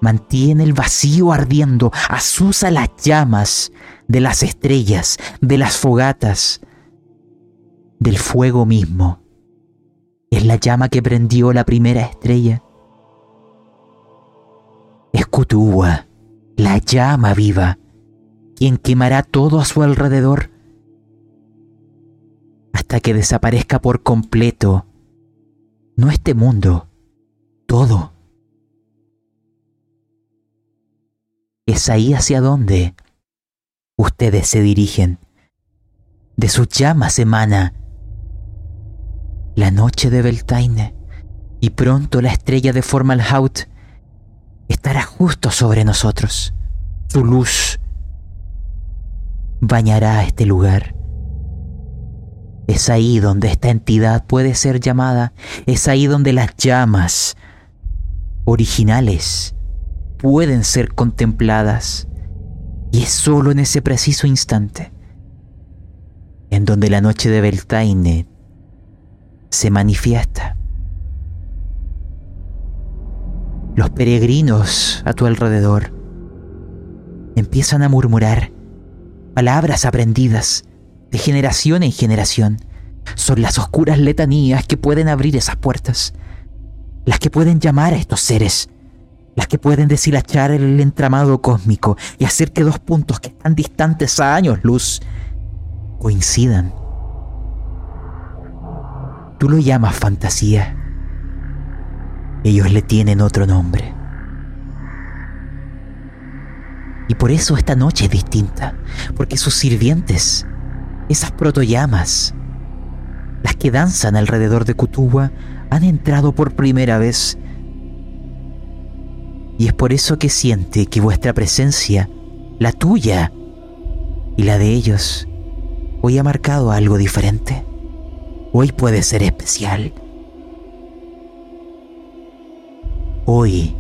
mantiene el vacío ardiendo, asusa las llamas de las estrellas, de las fogatas, del fuego mismo. Es la llama que prendió la primera estrella. Es Kutúa, la llama viva, quien quemará todo a su alrededor hasta que desaparezca por completo, no este mundo, todo. Es ahí hacia donde ustedes se dirigen. De sus llamas emana la noche de Beltaine y pronto la estrella de Formalhaut estará justo sobre nosotros. Su luz bañará este lugar. Es ahí donde esta entidad puede ser llamada, es ahí donde las llamas originales pueden ser contempladas. Y es solo en ese preciso instante en donde la noche de Beltaine se manifiesta. Los peregrinos a tu alrededor empiezan a murmurar palabras aprendidas de generación en generación. Son las oscuras letanías que pueden abrir esas puertas, las que pueden llamar a estos seres, las que pueden deshilachar el entramado cósmico y hacer que dos puntos que están distantes a años luz coincidan. Tú lo llamas fantasía. Ellos le tienen otro nombre. Y por eso esta noche es distinta, porque sus sirvientes, esas protoyamas, las que danzan alrededor de Kutuwa, han entrado por primera vez. Y es por eso que siente que vuestra presencia, la tuya y la de ellos, hoy ha marcado algo diferente. Hoy puede ser especial. Hoy.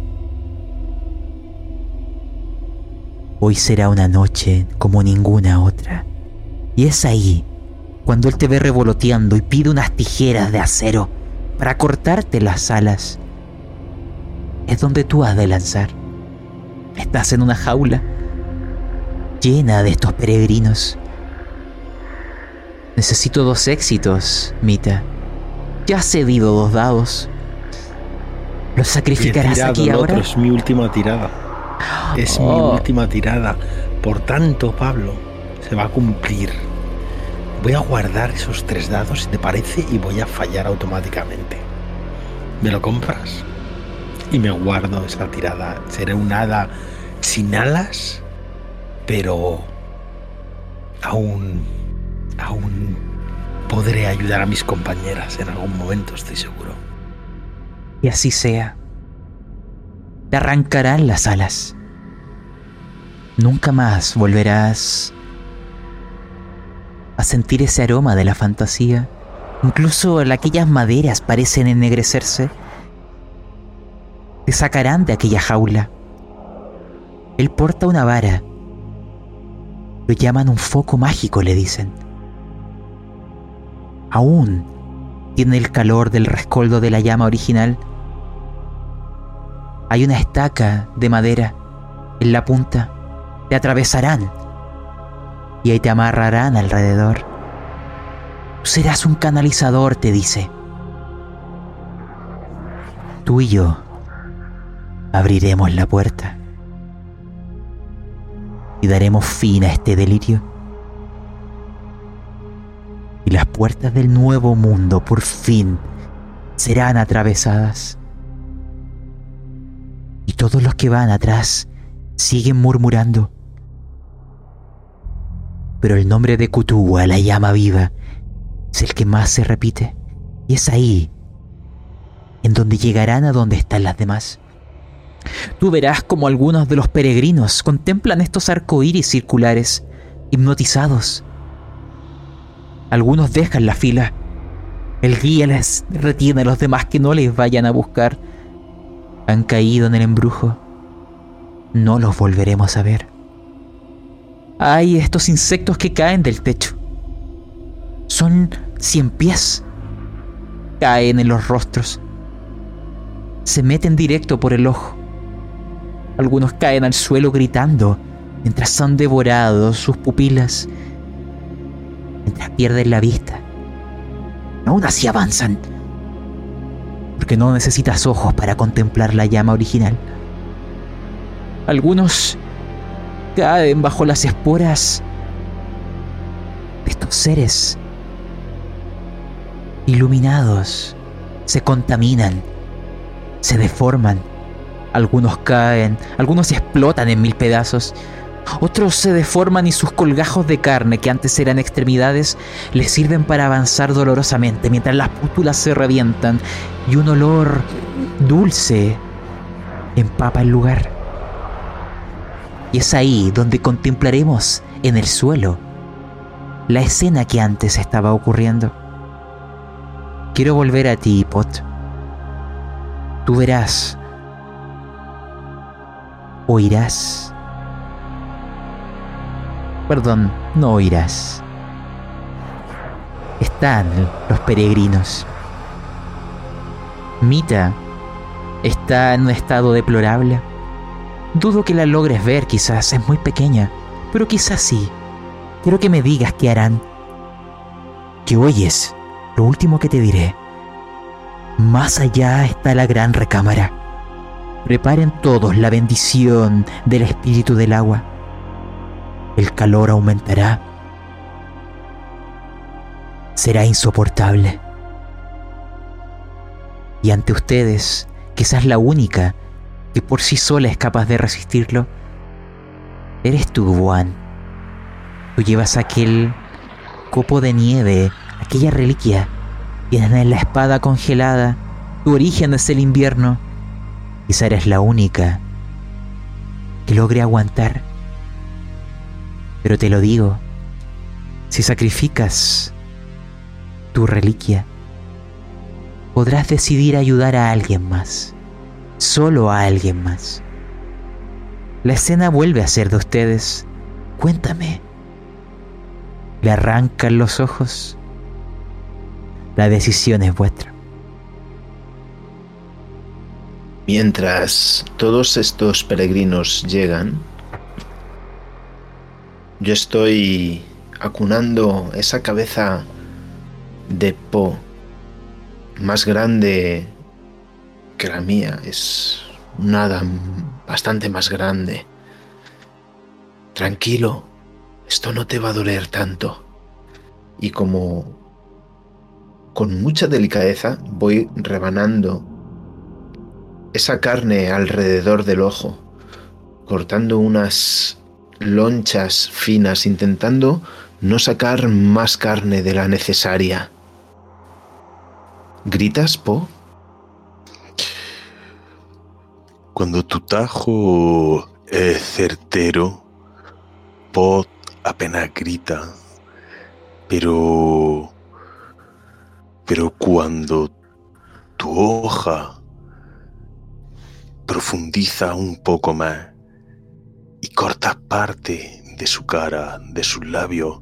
Hoy será una noche como ninguna otra. Y es ahí, cuando él te ve revoloteando y pide unas tijeras de acero para cortarte las alas, es donde tú has de lanzar. Estás en una jaula llena de estos peregrinos Necesito dos éxitos, Mita. Ya has cedido dos dados. ¿Los sacrificarás aquí ahora? es mi última tirada. Es mi oh. última tirada. Por tanto, Pablo, se va a cumplir. Voy a guardar esos tres dados, si te parece, y voy a fallar automáticamente. ¿Me lo compras? Y me guardo esa tirada. Seré un hada sin alas, pero aún Aún podré ayudar a mis compañeras en algún momento, estoy seguro. Y así sea. Te arrancarán las alas. Nunca más volverás a sentir ese aroma de la fantasía. Incluso aquellas maderas parecen ennegrecerse. Te sacarán de aquella jaula. Él porta una vara. Lo llaman un foco mágico, le dicen aún tiene el calor del rescoldo de la llama original. Hay una estaca de madera en la punta. Te atravesarán y ahí te amarrarán alrededor. Serás un canalizador, te dice. Tú y yo abriremos la puerta y daremos fin a este delirio y las puertas del nuevo mundo por fin serán atravesadas. Y todos los que van atrás siguen murmurando. Pero el nombre de Kutuwa, la llama viva, es el que más se repite. Y es ahí, en donde llegarán a donde están las demás. Tú verás como algunos de los peregrinos contemplan estos arcoíris circulares, hipnotizados algunos dejan la fila. El guía les retiene a los demás que no les vayan a buscar. Han caído en el embrujo. No los volveremos a ver. Hay estos insectos que caen del techo. Son cien pies. Caen en los rostros. Se meten directo por el ojo. Algunos caen al suelo gritando mientras son devorados sus pupilas pierden la vista. Aún así avanzan, porque no necesitas ojos para contemplar la llama original. Algunos caen bajo las esporas de estos seres. Iluminados, se contaminan, se deforman, algunos caen, algunos explotan en mil pedazos, otros se deforman y sus colgajos de carne, que antes eran extremidades, les sirven para avanzar dolorosamente mientras las pústulas se revientan y un olor dulce empapa el lugar. Y es ahí donde contemplaremos en el suelo la escena que antes estaba ocurriendo. Quiero volver a ti, Pot. Tú verás, oirás. Perdón, no oirás. Están los peregrinos. Mita está en un estado deplorable. Dudo que la logres ver, quizás es muy pequeña, pero quizás sí. Quiero que me digas qué harán. Que oyes lo último que te diré. Más allá está la gran recámara. Preparen todos la bendición del espíritu del agua. El calor aumentará. Será insoportable. Y ante ustedes, quizás la única que por sí sola es capaz de resistirlo, eres tú, Juan. Tú llevas aquel copo de nieve, aquella reliquia. Tienes en la espada congelada. Tu origen es el invierno. Quizá eres la única que logre aguantar. Pero te lo digo, si sacrificas tu reliquia, podrás decidir ayudar a alguien más, solo a alguien más. La escena vuelve a ser de ustedes. Cuéntame. ¿Le arrancan los ojos? La decisión es vuestra. Mientras todos estos peregrinos llegan, yo estoy acunando esa cabeza de Po más grande que la mía. Es nada bastante más grande. Tranquilo, esto no te va a doler tanto. Y como con mucha delicadeza voy rebanando esa carne alrededor del ojo, cortando unas lonchas finas, intentando no sacar más carne de la necesaria. ¿Gritas, Po? Cuando tu tajo es certero, Po apenas grita, pero... Pero cuando tu hoja profundiza un poco más corta parte de su cara, de sus labios,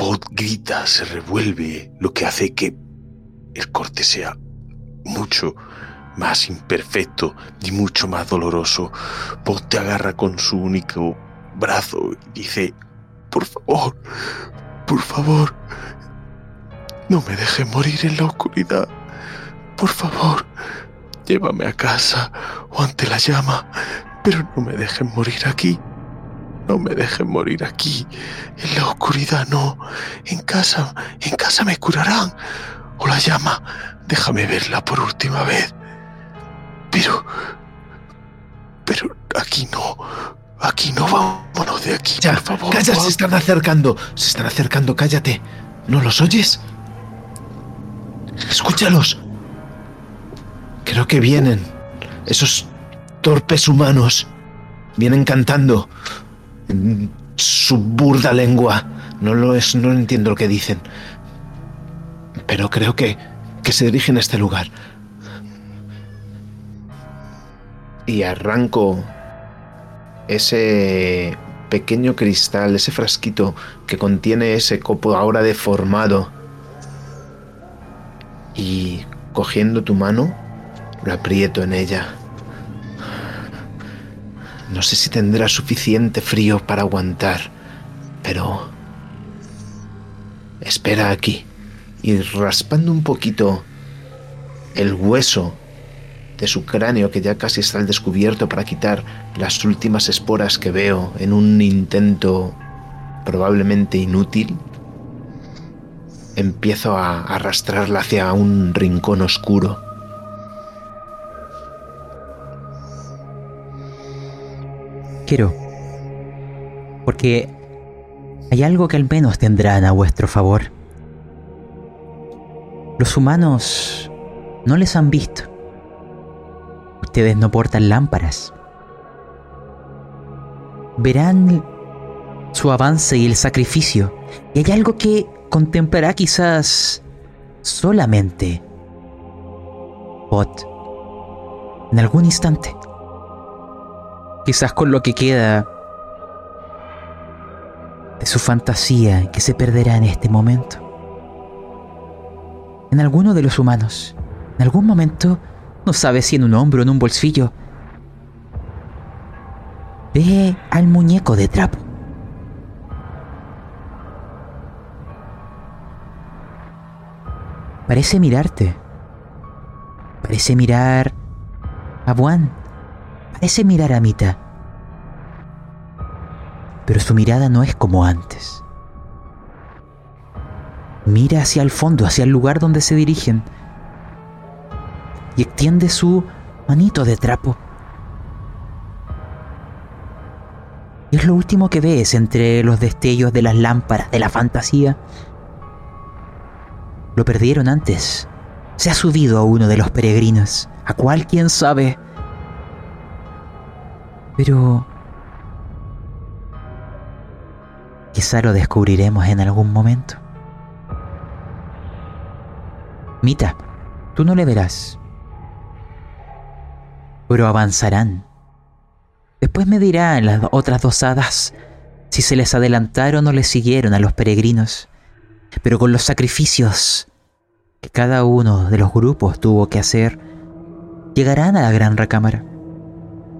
Pod grita, se revuelve, lo que hace que el corte sea mucho más imperfecto y mucho más doloroso. Pod te agarra con su único brazo y dice, por favor, por favor, no me dejes morir en la oscuridad. Por favor, llévame a casa o ante la llama, pero no me dejes morir aquí. No me dejes morir aquí. En la oscuridad no. En casa, en casa me curarán. O la llama, déjame verla por última vez. Pero... Pero aquí no. Aquí no, vámonos de aquí, Ya, por favor. calla, se están acercando. Se están acercando, cállate. ¿No los oyes? Escúchalos. Creo que vienen. Esos torpes humanos. Vienen cantando. Su burda lengua. No lo es, no entiendo lo que dicen. Pero creo que, que se dirigen a este lugar. Y arranco ese pequeño cristal, ese frasquito que contiene ese copo ahora deformado. Y cogiendo tu mano, lo aprieto en ella. No sé si tendrá suficiente frío para aguantar, pero... Espera aquí. Y raspando un poquito el hueso de su cráneo que ya casi está al descubierto para quitar las últimas esporas que veo en un intento probablemente inútil, empiezo a arrastrarla hacia un rincón oscuro. Quiero. Porque hay algo que al menos tendrán a vuestro favor. Los humanos no les han visto. Ustedes no portan lámparas. Verán su avance y el sacrificio. Y hay algo que contemplará quizás solamente Pot en algún instante. Quizás con lo que queda de su fantasía que se perderá en este momento. En alguno de los humanos, en algún momento, no sabe si en un hombro o en un bolsillo, ve al muñeco de trapo. Parece mirarte. Parece mirar a Buan. Parece mirar a Mita. Pero su mirada no es como antes. Mira hacia el fondo, hacia el lugar donde se dirigen. Y extiende su manito de trapo. Y es lo último que ves entre los destellos de las lámparas de la fantasía. Lo perdieron antes. Se ha subido a uno de los peregrinos. ¿A cuál quién sabe? Pero... Quizá lo descubriremos en algún momento. Mita, tú no le verás. Pero avanzarán. Después me dirán las otras dos hadas si se les adelantaron o les siguieron a los peregrinos. Pero con los sacrificios que cada uno de los grupos tuvo que hacer, llegarán a la gran recámara.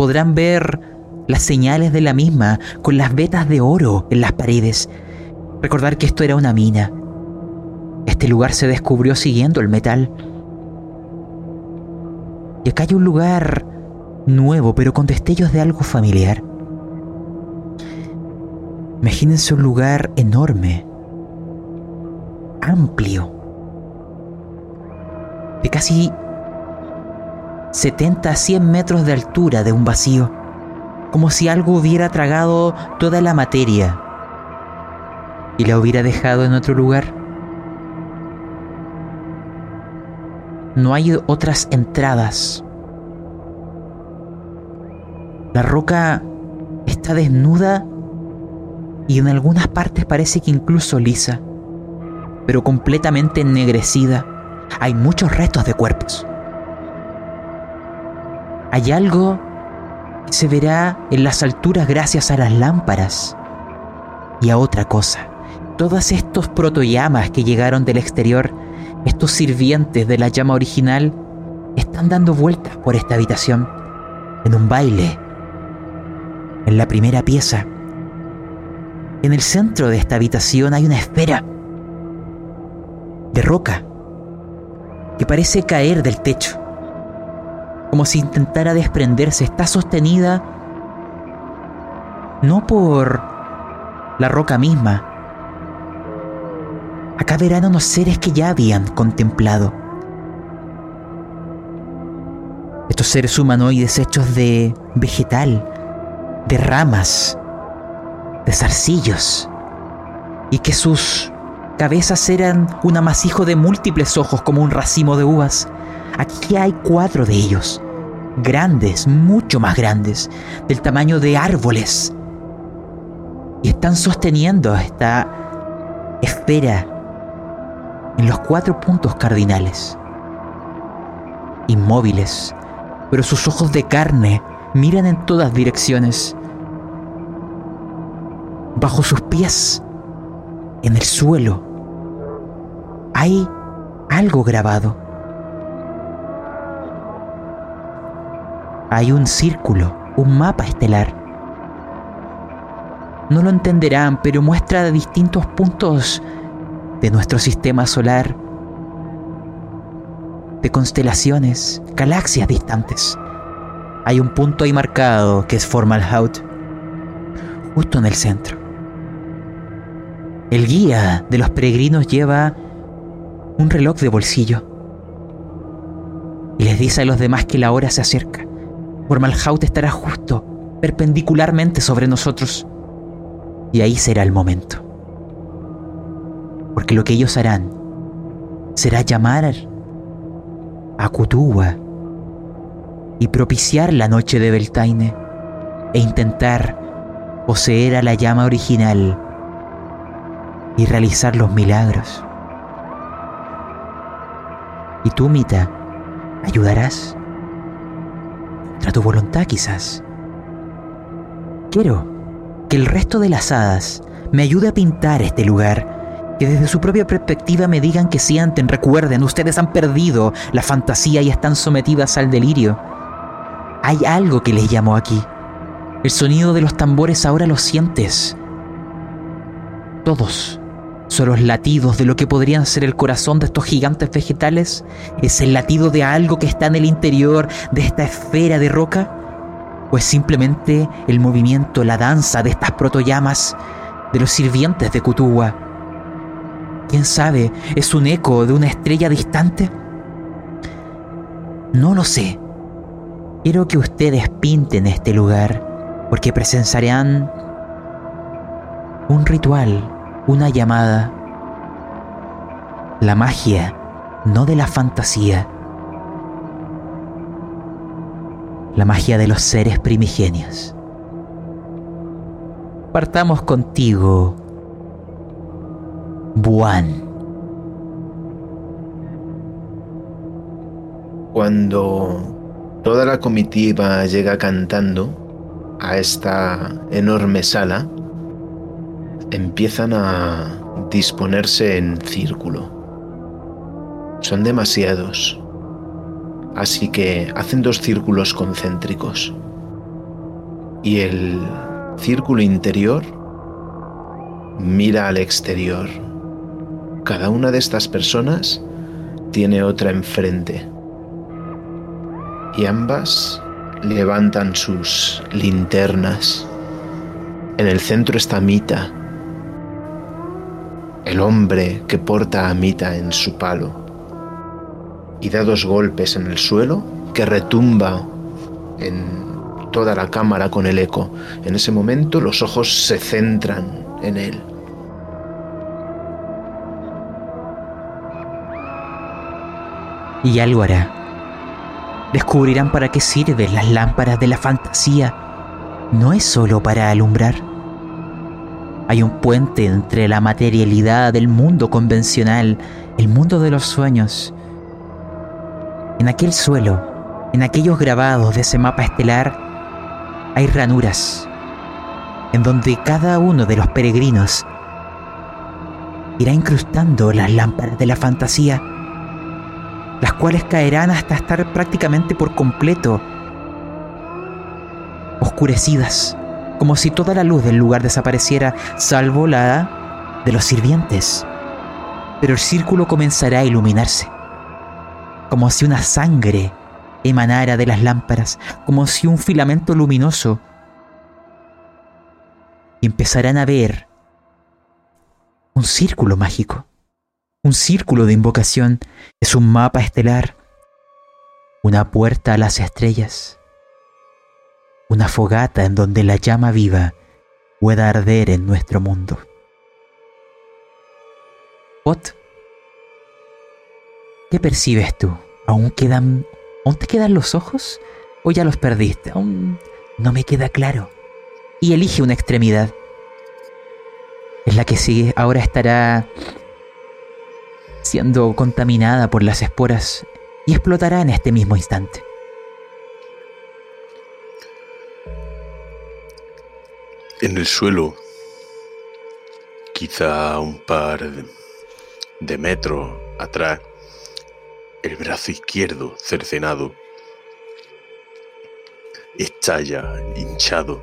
Podrán ver las señales de la misma con las vetas de oro en las paredes. Recordar que esto era una mina. Este lugar se descubrió siguiendo el metal. Y acá hay un lugar nuevo, pero con destellos de algo familiar. Imagínense un lugar enorme, amplio, de casi 70 a 100 metros de altura de un vacío, como si algo hubiera tragado toda la materia y la hubiera dejado en otro lugar. No hay otras entradas. La roca está desnuda y en algunas partes parece que incluso lisa, pero completamente ennegrecida. Hay muchos restos de cuerpos. Hay algo que se verá en las alturas gracias a las lámparas y a otra cosa. Todos estos protoyamas que llegaron del exterior, estos sirvientes de la llama original, están dando vueltas por esta habitación en un baile en la primera pieza. En el centro de esta habitación hay una esfera de roca que parece caer del techo, como si intentara desprenderse. Está sostenida no por la roca misma. Acá verán unos seres que ya habían contemplado. Estos seres humanoides hechos de vegetal, de ramas, de zarcillos, y que sus cabezas eran un amasijo de múltiples ojos como un racimo de uvas. Aquí hay cuatro de ellos, grandes, mucho más grandes, del tamaño de árboles. Y están sosteniendo esta esfera en los cuatro puntos cardinales. Inmóviles, pero sus ojos de carne miran en todas direcciones. Bajo sus pies, en el suelo, hay algo grabado. Hay un círculo, un mapa estelar. No lo entenderán, pero muestra distintos puntos de nuestro sistema solar, de constelaciones, galaxias distantes. Hay un punto ahí marcado que es Formalhaut, justo en el centro. El guía de los peregrinos lleva un reloj de bolsillo y les dice a los demás que la hora se acerca. Formalhaut estará justo, perpendicularmente sobre nosotros. Y ahí será el momento. Porque lo que ellos harán será llamar a Kutuwa y propiciar la noche de Beltaine e intentar poseer a la llama original y realizar los milagros. Y tú, Mita, ayudarás. Tu voluntad, quizás. Quiero que el resto de las hadas me ayude a pintar este lugar. Que desde su propia perspectiva me digan que sienten, recuerden, ustedes han perdido la fantasía y están sometidas al delirio. Hay algo que les llamó aquí. El sonido de los tambores ahora lo sientes. Todos son los latidos de lo que podrían ser el corazón de estos gigantes vegetales. Es el latido de algo que está en el interior de esta esfera de roca. O es simplemente el movimiento, la danza de estas protoyamas, de los sirvientes de Kutuwa. ¿Quién sabe? ¿Es un eco de una estrella distante? No lo sé. Quiero que ustedes pinten este lugar porque presenciarán un ritual, una llamada. La magia, no de la fantasía. La magia de los seres primigenios. Partamos contigo, Buan. Cuando toda la comitiva llega cantando, a esta enorme sala, empiezan a disponerse en círculo. Son demasiados. Así que hacen dos círculos concéntricos. Y el círculo interior mira al exterior. Cada una de estas personas tiene otra enfrente. Y ambas levantan sus linternas. En el centro está Mita, el hombre que porta a Mita en su palo, y da dos golpes en el suelo que retumba en toda la cámara con el eco. En ese momento los ojos se centran en él. Y algo hará descubrirán para qué sirven las lámparas de la fantasía. No es solo para alumbrar. Hay un puente entre la materialidad del mundo convencional, el mundo de los sueños. En aquel suelo, en aquellos grabados de ese mapa estelar, hay ranuras, en donde cada uno de los peregrinos irá incrustando las lámparas de la fantasía las cuales caerán hasta estar prácticamente por completo oscurecidas, como si toda la luz del lugar desapareciera, salvo la de los sirvientes. Pero el círculo comenzará a iluminarse, como si una sangre emanara de las lámparas, como si un filamento luminoso, y empezarán a ver un círculo mágico un círculo de invocación, es un mapa estelar, una puerta a las estrellas, una fogata en donde la llama viva pueda arder en nuestro mundo. Ot, ¿qué percibes tú? ¿Aún quedan, aún te quedan los ojos o ya los perdiste? Aún no me queda claro. Y elige una extremidad. Es la que sigue. Ahora estará siendo contaminada por las esporas y explotará en este mismo instante. En el suelo, quizá un par de metros atrás, el brazo izquierdo cercenado estalla hinchado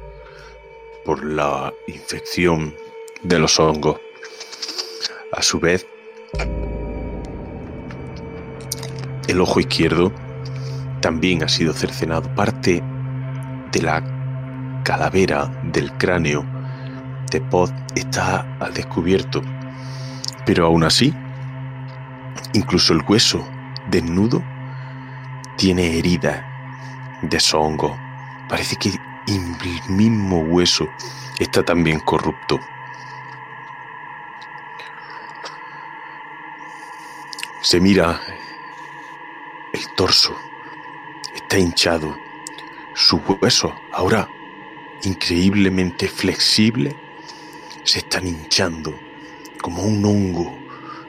por la infección de los hongos. A su vez, el ojo izquierdo también ha sido cercenado. Parte de la calavera del cráneo de Pod está al descubierto. Pero aún así, incluso el hueso desnudo tiene herida de songo. Parece que el mismo hueso está también corrupto. Se mira el torso está hinchado. Su hueso ahora increíblemente flexible, se están hinchando como un hongo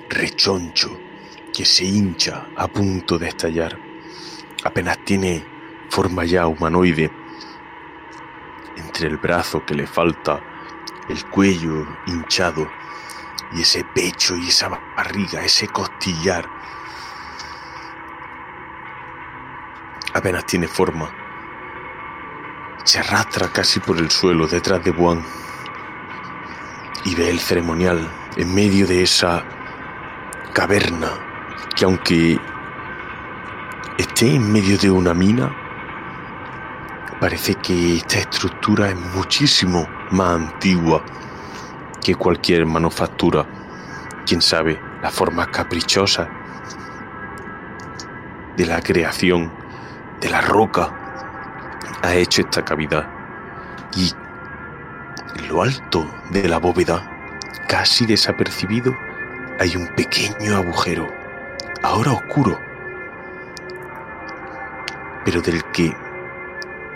rechoncho que se hincha a punto de estallar. Apenas tiene forma ya humanoide. Entre el brazo que le falta, el cuello hinchado y ese pecho y esa barriga, ese costillar. Apenas tiene forma. Se arrastra casi por el suelo detrás de Juan y ve el ceremonial en medio de esa caverna que aunque esté en medio de una mina, parece que esta estructura es muchísimo más antigua que cualquier manufactura. Quién sabe, las formas caprichosas de la creación de la roca ha hecho esta cavidad. Y en lo alto de la bóveda, casi desapercibido, hay un pequeño agujero, ahora oscuro, pero del que,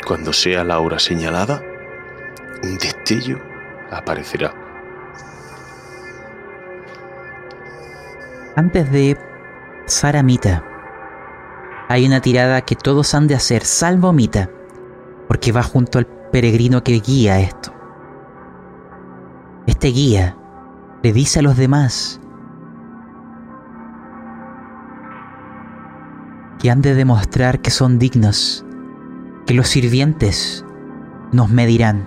cuando sea la hora señalada, un destello aparecerá. Antes de pasar a Mita, hay una tirada que todos han de hacer, salvo Mita, porque va junto al peregrino que guía esto. Este guía le dice a los demás que han de demostrar que son dignos, que los sirvientes nos medirán.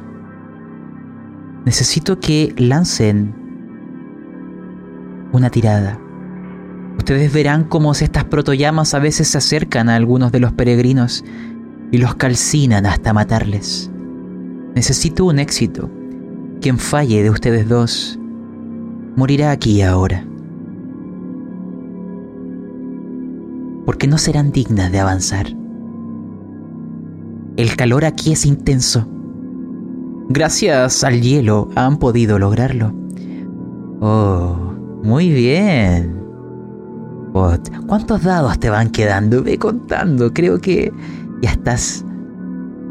Necesito que lancen una tirada. Ustedes verán cómo estas protoyamas a veces se acercan a algunos de los peregrinos y los calcinan hasta matarles. Necesito un éxito. Quien falle de ustedes dos morirá aquí ahora. Porque no serán dignas de avanzar. El calor aquí es intenso. Gracias al hielo han podido lograrlo. Oh, muy bien. ¿cuántos dados te van quedando? Ve contando. Creo que ya estás.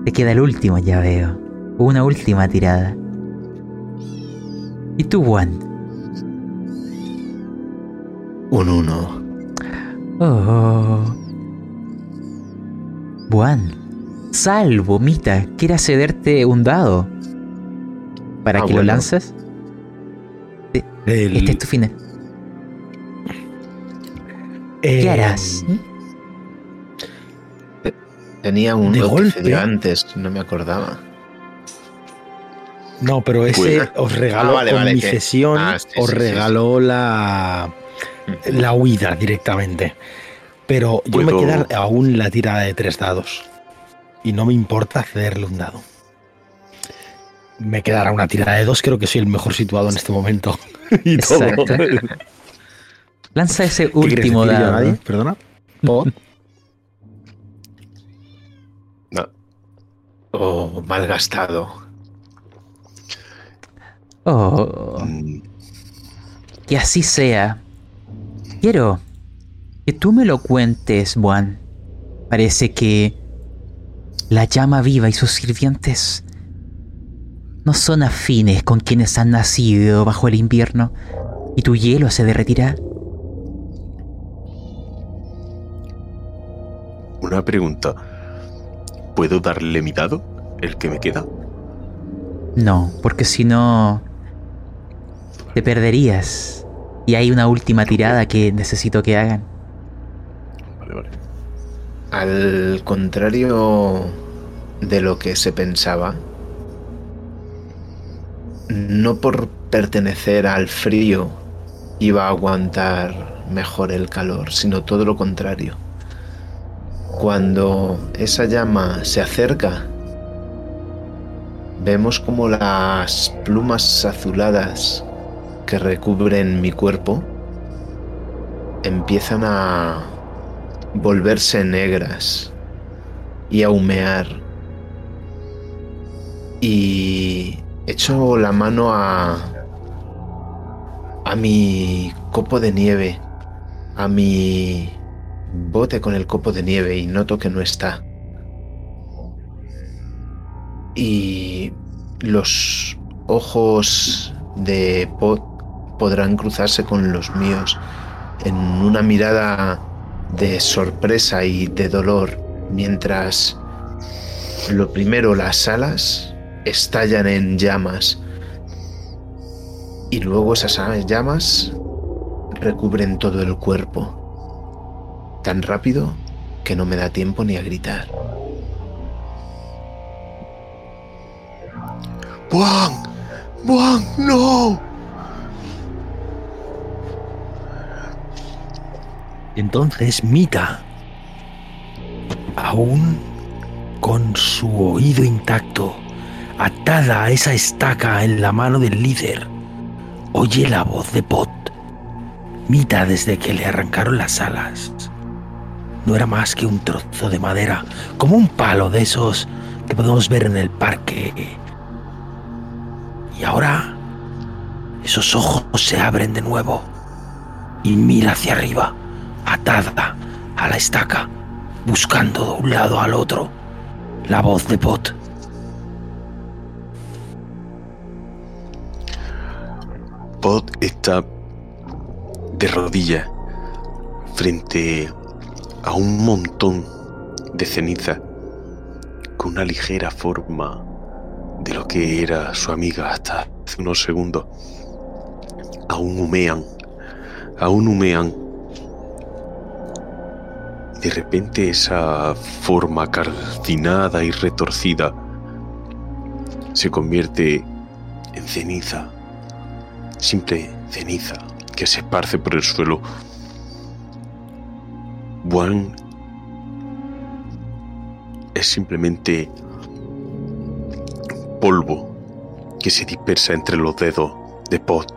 Te queda el último, ya veo. Una última tirada. ¿Y tú, Juan? Un uno. Oh. Juan, salvo, Mita, ¿quieres cederte un dado? ¿Para Ah, que lo lances? El- Este es tu final. eh, ¿Qué harás? Tenía un De golpe. antes, no me acordaba. No, pero ese Buena. os regaló Ah, vale, con vale, mi que- cesión, Ah, sí, os sí, sí, regaló la, la huida directamente. Pero yo me Puedo- queda aún la tirada de tres dados. Y no me importa cederle un dado. Me quedará una tirada de dos, creo que soy el mejor situado en este momento. [LAUGHS] y todo. Exacto. [LAUGHS] Lanza ese ¿Qué quieres último dado. Perdona. Pod. No. Oh, mal gastado. Oh, que así sea. Quiero que tú me lo cuentes, Juan. Parece que la llama viva y sus sirvientes no son afines con quienes han nacido bajo el invierno y tu hielo se derretirá. Una pregunta. ¿Puedo darle mi dado? ¿El que me queda? No, porque si no te perderías. Y hay una última tirada que necesito que hagan. Vale, vale. Al contrario de lo que se pensaba, no por pertenecer al frío iba a aguantar mejor el calor, sino todo lo contrario. Cuando esa llama se acerca, vemos como las plumas azuladas que recubren mi cuerpo empiezan a volverse negras y a humear. Y echo la mano a a mi copo de nieve, a mi bote con el copo de nieve y noto que no está. Y los ojos de Pot podrán cruzarse con los míos en una mirada de sorpresa y de dolor mientras lo primero las alas estallan en llamas y luego esas llamas recubren todo el cuerpo tan rápido que no me da tiempo ni a gritar. ¡Buan! ¡Buan! ¡No! Entonces Mita, aún con su oído intacto, atada a esa estaca en la mano del líder, oye la voz de Pot. Mita desde que le arrancaron las alas. No era más que un trozo de madera, como un palo de esos que podemos ver en el parque. Y ahora esos ojos se abren de nuevo y mira hacia arriba atada a la estaca, buscando de un lado al otro la voz de Pot. Pot está de rodillas frente a un montón de ceniza con una ligera forma de lo que era su amiga hasta hace unos segundos. Aún humean, aún humean de repente esa forma calcinada y retorcida se convierte en ceniza, simple ceniza que se esparce por el suelo. Juan es simplemente polvo que se dispersa entre los dedos de Pot.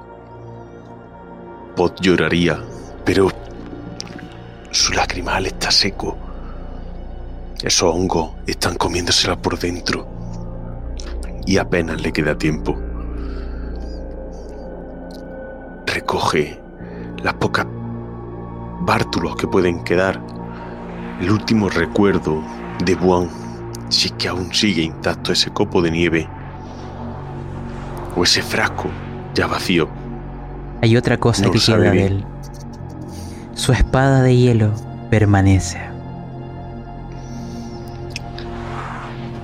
Pot lloraría, pero su lacrimal está seco. Esos hongos están comiéndosela por dentro. Y apenas le queda tiempo. Recoge las pocas bártulos que pueden quedar. El último recuerdo de Buan, si es que aún sigue intacto ese copo de nieve. O ese frasco ya vacío. Hay otra cosa No que queda de él. Su espada de hielo permanece.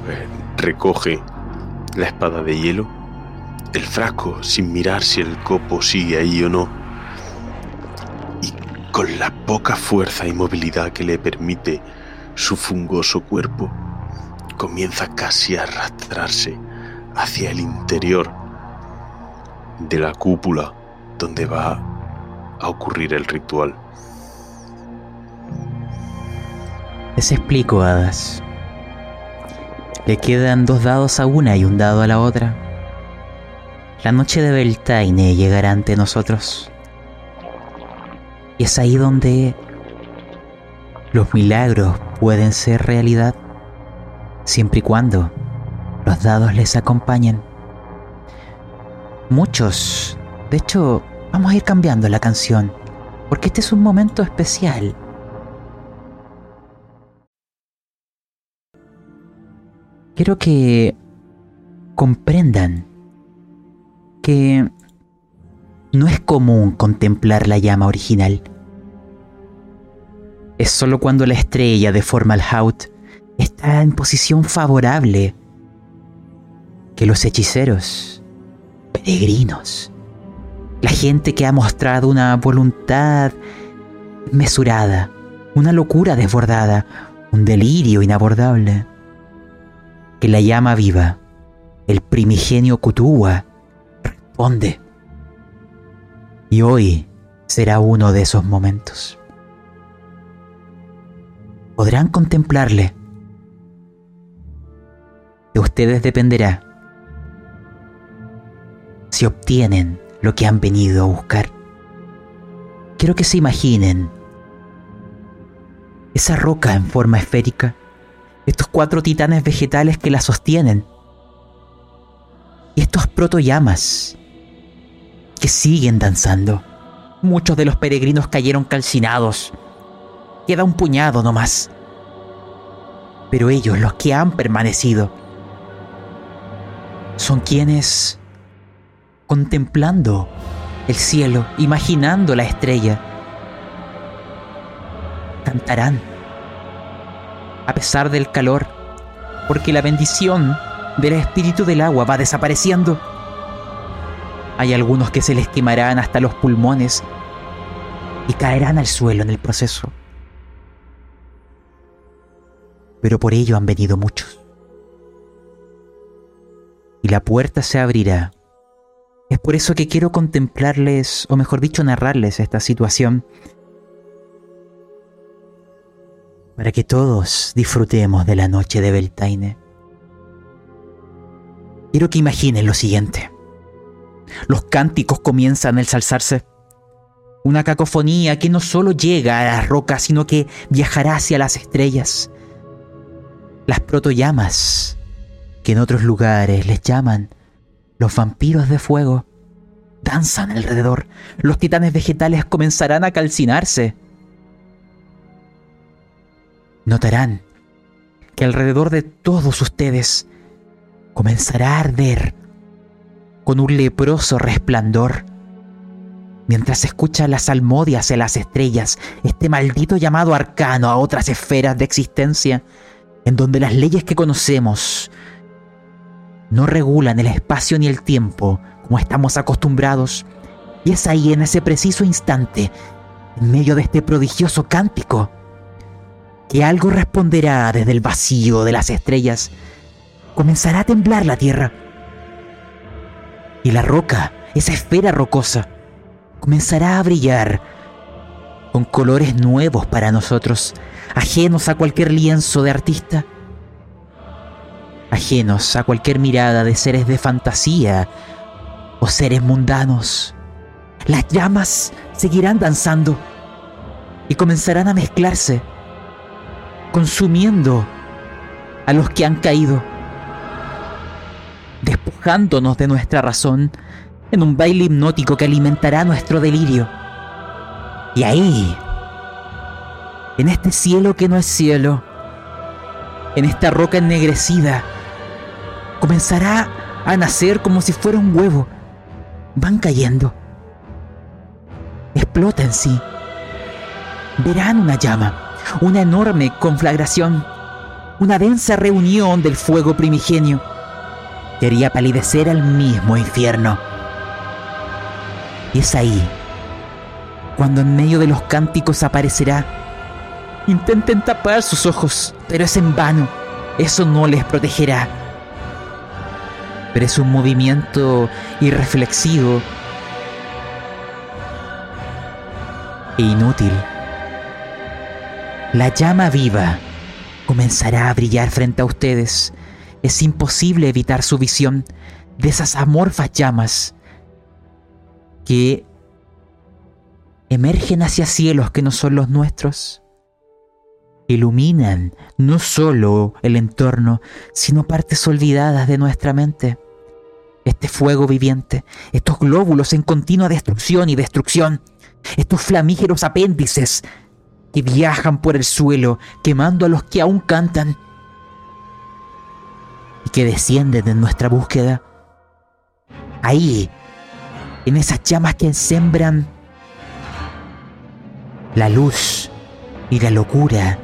Eh, recoge la espada de hielo, el frasco sin mirar si el copo sigue ahí o no, con la poca fuerza y movilidad que le permite su fungoso cuerpo, comienza casi a arrastrarse hacia el interior de la cúpula donde va a ocurrir el ritual. Les explico, hadas. Le quedan dos dados a una y un dado a la otra. La noche de Beltaine llegará ante nosotros. Y es ahí donde los milagros pueden ser realidad, siempre y cuando los dados les acompañen. Muchos, de hecho, vamos a ir cambiando la canción, porque este es un momento especial. quiero que comprendan que no es común contemplar la llama original. Es solo cuando la estrella de Formalhaut está en posición favorable que los hechiceros, peregrinos, la gente que ha mostrado una voluntad mesurada, una locura desbordada, un delirio inabordable, que la llama viva, el primigenio Kutuwa, responde. Y hoy será uno de esos momentos. Podrán contemplarle. De ustedes dependerá si obtienen lo que han venido a buscar. Quiero que se imaginen esa roca en forma esférica estos cuatro titanes vegetales que la sostienen. Y estos protoyamas que siguen danzando. Muchos de los peregrinos cayeron calcinados. Queda un puñado nomás. Pero ellos, los que han permanecido, son quienes, contemplando el cielo, imaginando la estrella, cantarán a pesar del calor, porque la bendición del espíritu del agua va desapareciendo. Hay algunos que se les quemarán hasta los pulmones y caerán al suelo en el proceso. Pero por ello han venido muchos. Y la puerta se abrirá. Es por eso que quiero contemplarles, o mejor dicho, narrarles esta situación para que todos disfrutemos de la noche de Beltaine. Quiero que imaginen lo siguiente. Los cánticos comienzan a ensalzarse. Una cacofonía que no solo llega a las rocas, sino que viajará hacia las estrellas. Las protoyamas, que en otros lugares les llaman los vampiros de fuego, danzan alrededor. Los titanes vegetales comenzarán a calcinarse notarán que alrededor de todos ustedes comenzará a arder con un leproso resplandor. Mientras escucha las almodias en las estrellas, este maldito llamado arcano a otras esferas de existencia, en donde las leyes que conocemos no regulan el espacio ni el tiempo como estamos acostumbrados, y es ahí en ese preciso instante, en medio de este prodigioso cántico, que algo responderá desde el vacío de las estrellas. Comenzará a temblar la tierra. Y la roca, esa esfera rocosa, comenzará a brillar con colores nuevos para nosotros, ajenos a cualquier lienzo de artista, ajenos a cualquier mirada de seres de fantasía o seres mundanos. Las llamas seguirán danzando y comenzarán a mezclarse consumiendo a los que han caído, despojándonos de nuestra razón en un baile hipnótico que alimentará nuestro delirio. Y ahí, en este cielo que no es cielo, en esta roca ennegrecida, comenzará a nacer como si fuera un huevo. Van cayendo. Explota en sí. Verán una llama una enorme conflagración, una densa reunión del fuego primigenio. Quería palidecer al mismo infierno. Y es ahí, cuando en medio de los cánticos aparecerá. Intenten tapar sus ojos, pero es en vano. Eso no les protegerá. Pero es un movimiento irreflexivo e inútil. La llama viva comenzará a brillar frente a ustedes. Es imposible evitar su visión de esas amorfas llamas que emergen hacia cielos que no son los nuestros. Iluminan no solo el entorno, sino partes olvidadas de nuestra mente. Este fuego viviente, estos glóbulos en continua destrucción y destrucción, estos flamígeros apéndices que viajan por el suelo quemando a los que aún cantan y que descienden en nuestra búsqueda. Ahí, en esas llamas que sembran la luz y la locura.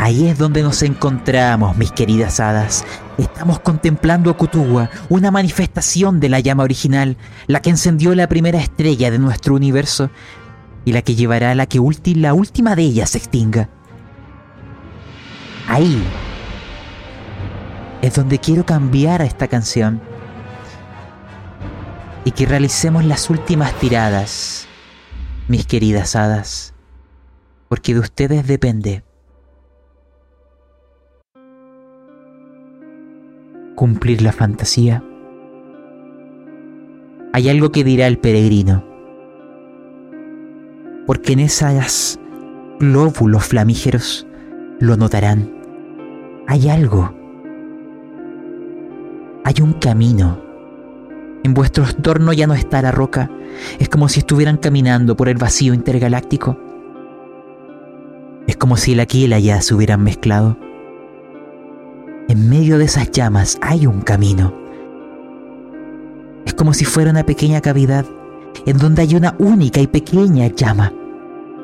Ahí es donde nos encontramos, mis queridas hadas. Estamos contemplando a Kutuwa, una manifestación de la llama original, la que encendió la primera estrella de nuestro universo, y la que llevará a la que la última de ellas se extinga. Ahí es donde quiero cambiar a esta canción y que realicemos las últimas tiradas, mis queridas hadas, porque de ustedes depende cumplir la fantasía. Hay algo que dirá el peregrino porque en esas glóbulos flamígeros lo notarán. Hay algo. Hay un camino. En vuestro entorno ya no está la roca. Es como si estuvieran caminando por el vacío intergaláctico. Es como si el aquí y el allá se hubieran mezclado. En medio de esas llamas hay un camino. Es como si fuera una pequeña cavidad en donde hay una única y pequeña llama,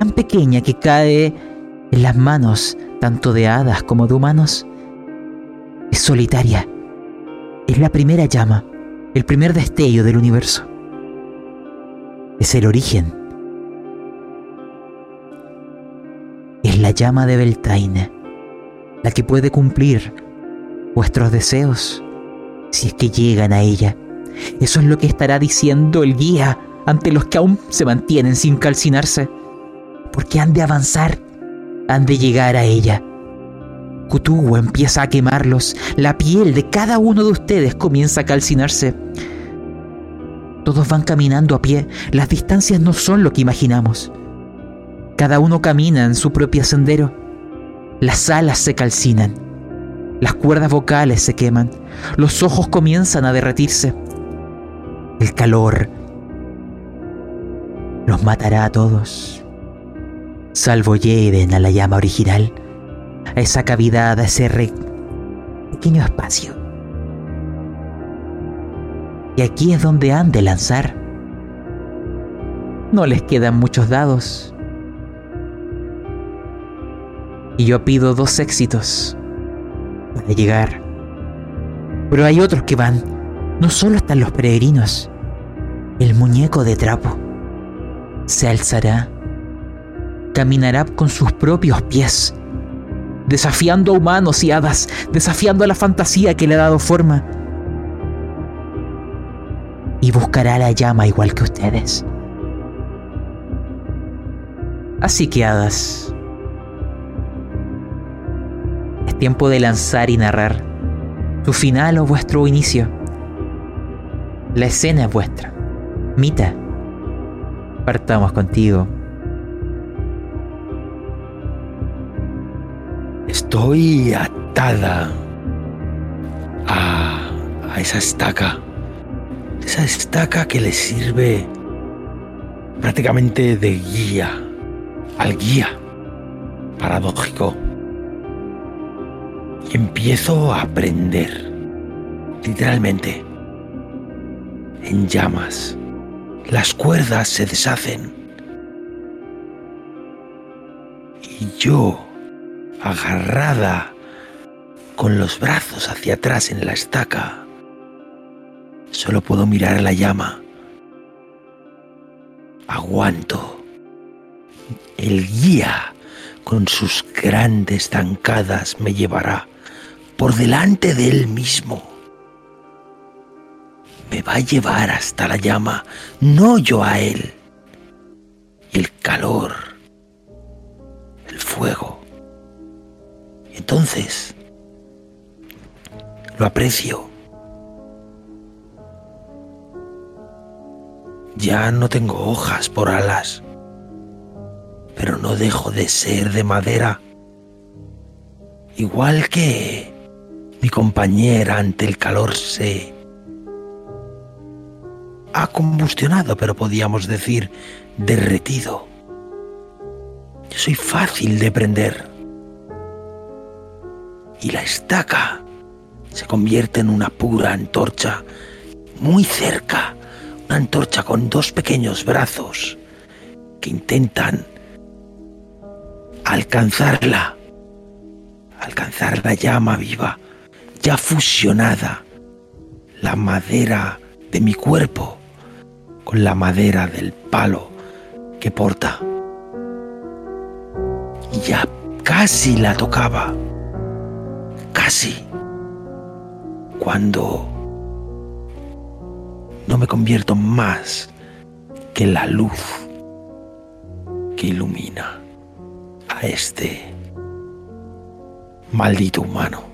tan pequeña que cae en las manos tanto de hadas como de humanos. Es solitaria. Es la primera llama, el primer destello del universo. Es el origen. Es la llama de Beltaine, la que puede cumplir vuestros deseos si es que llegan a ella. Eso es lo que estará diciendo el guía ante los que aún se mantienen sin calcinarse, porque han de avanzar, han de llegar a ella. Kutuwa empieza a quemarlos, la piel de cada uno de ustedes comienza a calcinarse. Todos van caminando a pie, las distancias no son lo que imaginamos. Cada uno camina en su propio sendero. Las alas se calcinan, las cuerdas vocales se queman, los ojos comienzan a derretirse. El calor los matará a todos, salvo lleven a la llama original, a esa cavidad, a ese pequeño espacio. Y aquí es donde han de lanzar. No les quedan muchos dados. Y yo pido dos éxitos para llegar. Pero hay otros que van. No solo están los peregrinos. El muñeco de trapo se alzará, caminará con sus propios pies, desafiando a humanos y hadas, desafiando a la fantasía que le ha dado forma, y buscará la llama igual que ustedes. Así que hadas, tiempo de lanzar y narrar tu final o vuestro inicio. La escena es vuestra. Mita partamos contigo. Estoy atada a esa estaca. Esa estaca que le sirve prácticamente de guía. Al guía. Paradójico. Empiezo a aprender. Literalmente. En llamas las cuerdas se deshacen. Y yo, agarrada con los brazos hacia atrás en la estaca, solo puedo mirar a la llama. Aguanto. El guía con sus grandes zancadas me llevará por delante de él mismo me va a llevar hasta la llama, no yo a él. El calor, el fuego. Entonces, lo aprecio. Ya no tengo hojas por alas, pero no dejo de ser de madera, igual que mi compañera ante el calor se ha combustionado, pero podíamos decir derretido. Yo soy fácil de prender. Y la estaca se convierte en una pura antorcha muy cerca, una antorcha con dos pequeños brazos que intentan alcanzarla, alcanzar la llama viva, ya fusionada, la madera de mi cuerpo con la madera del palo que porta. Y ya casi la tocaba, casi, cuando no me convierto más que la luz que ilumina a este maldito humano.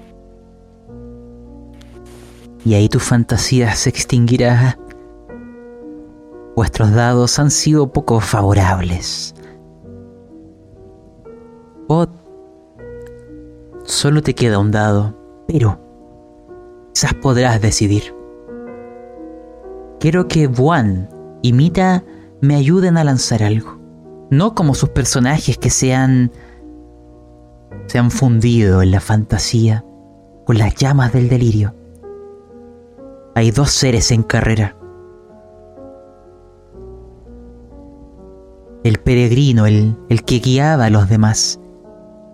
Y ahí tu fantasía se extinguirá Vuestros dados han sido poco favorables. O solo te queda un dado, pero quizás podrás decidir. Quiero que Buan y Mita me ayuden a lanzar algo. No como sus personajes que se han, se han fundido en la fantasía, con las llamas del delirio. Hay dos seres en carrera. El peregrino, el, el que guiaba a los demás,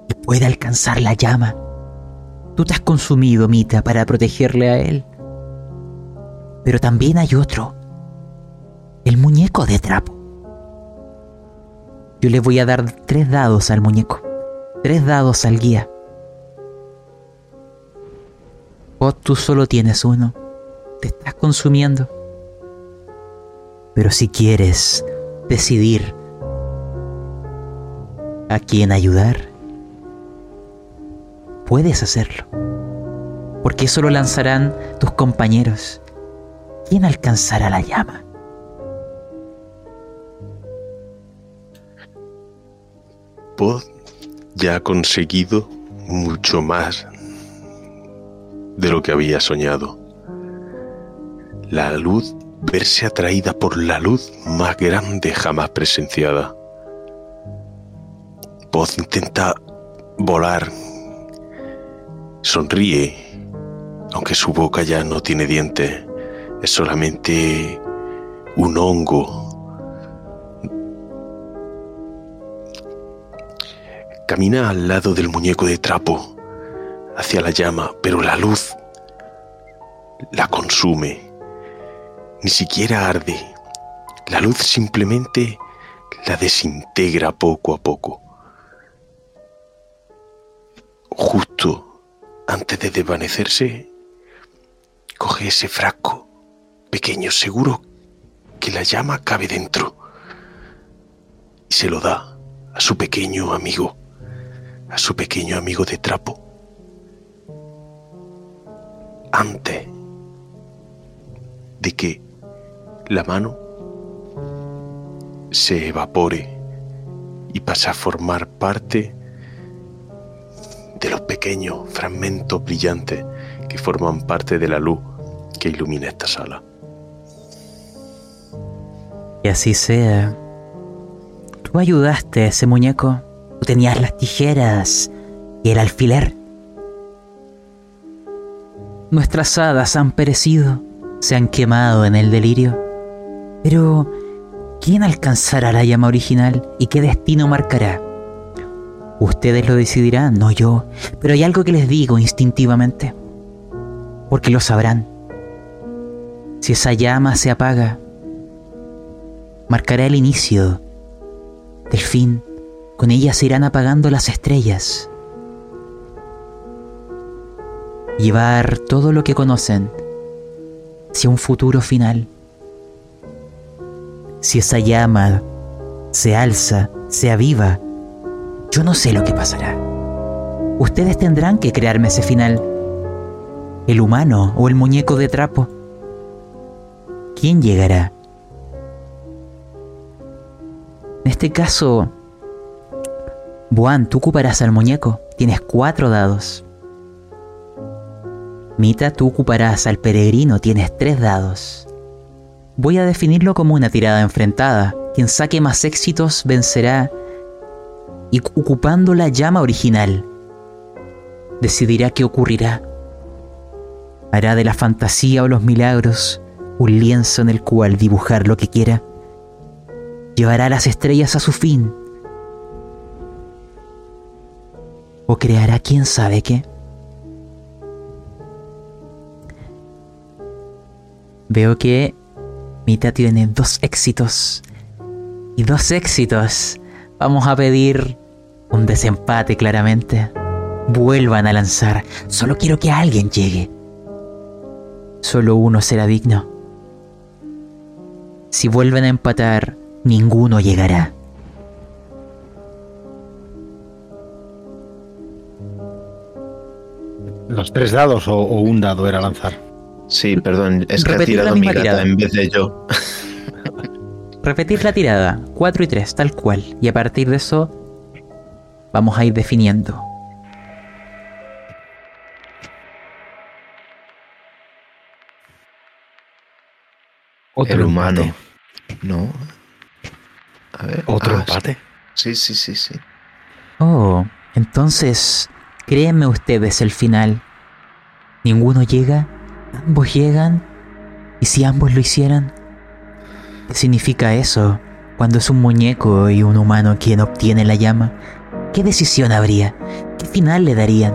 y puede alcanzar la llama. Tú te has consumido, Mita, para protegerle a él. Pero también hay otro, el muñeco de trapo. Yo le voy a dar tres dados al muñeco, tres dados al guía. Vos tú solo tienes uno, te estás consumiendo. Pero si quieres decidir a quién ayudar, puedes hacerlo. Porque eso lo lanzarán tus compañeros. ¿Quién alcanzará la llama? Pod ya ha conseguido mucho más de lo que había soñado. La luz, verse atraída por la luz más grande jamás presenciada. Pod intenta volar, sonríe, aunque su boca ya no tiene dientes, es solamente un hongo Camina al lado del muñeco de trapo, hacia la llama, pero la luz la consume. Ni siquiera arde. La luz simplemente la desintegra poco a poco. Justo antes de desvanecerse, coge ese frasco pequeño, seguro que la llama cabe dentro, y se lo da a su pequeño amigo a su pequeño amigo de trapo. Antes de que la mano se evapore y pase a formar parte de los pequeños fragmentos brillantes que forman parte de la luz que ilumina esta sala. Y así sea. Tú ayudaste a ese muñeco Tú tenías las tijeras y el alfiler. Nuestras hadas han perecido, se han quemado en el delirio. Pero, ¿quién alcanzará la llama original y qué destino marcará? Ustedes lo decidirán, no yo, pero hay algo que les digo instintivamente, porque lo sabrán. Si esa llama se apaga, marcará el inicio del fin con ella se irán apagando las estrellas. Llevar todo lo que conocen hacia un futuro final. Si esa llama se alza, se aviva, yo no sé lo que pasará. Ustedes tendrán que crearme ese final. El humano o el muñeco de trapo. ¿Quién llegará? En este caso, Buan, tú ocuparás al muñeco. Tienes cuatro dados. Mita, tú ocuparás al peregrino. Tienes tres dados. Voy a definirlo como una tirada enfrentada. Quien saque más éxitos vencerá y ocupando la llama original, decidirá qué ocurrirá. Hará de la fantasía o los milagros un lienzo en el cual dibujar lo que quiera. Llevará las estrellas a su fin o creará quién sabe qué. Veo que Mita tiene dos éxitos. Y dos éxitos. Vamos a pedir un desempate claramente. Vuelvan a lanzar. Solo quiero que alguien llegue. Solo uno será digno. Si vuelven a empatar, ninguno llegará. ¿Los tres dados o, un dado era lanzar? Sí, perdón, es que Repetir tirado mi gata en vez de yo. Repetir la tirada, 4 y 3, tal cual. Y a partir de eso, vamos a ir definiendo. Otro El humano. No. A ver. ¿Otro ah, empate? Sí, sí, sí, sí. Oh, entonces Créanme ustedes el final. ninguno llega, ambos llegan, y si ambos lo hicieran, ¿qué significa eso cuando es un muñeco y un humano quien obtiene la llama? ¿Qué decisión habría? ¿Qué final le darían?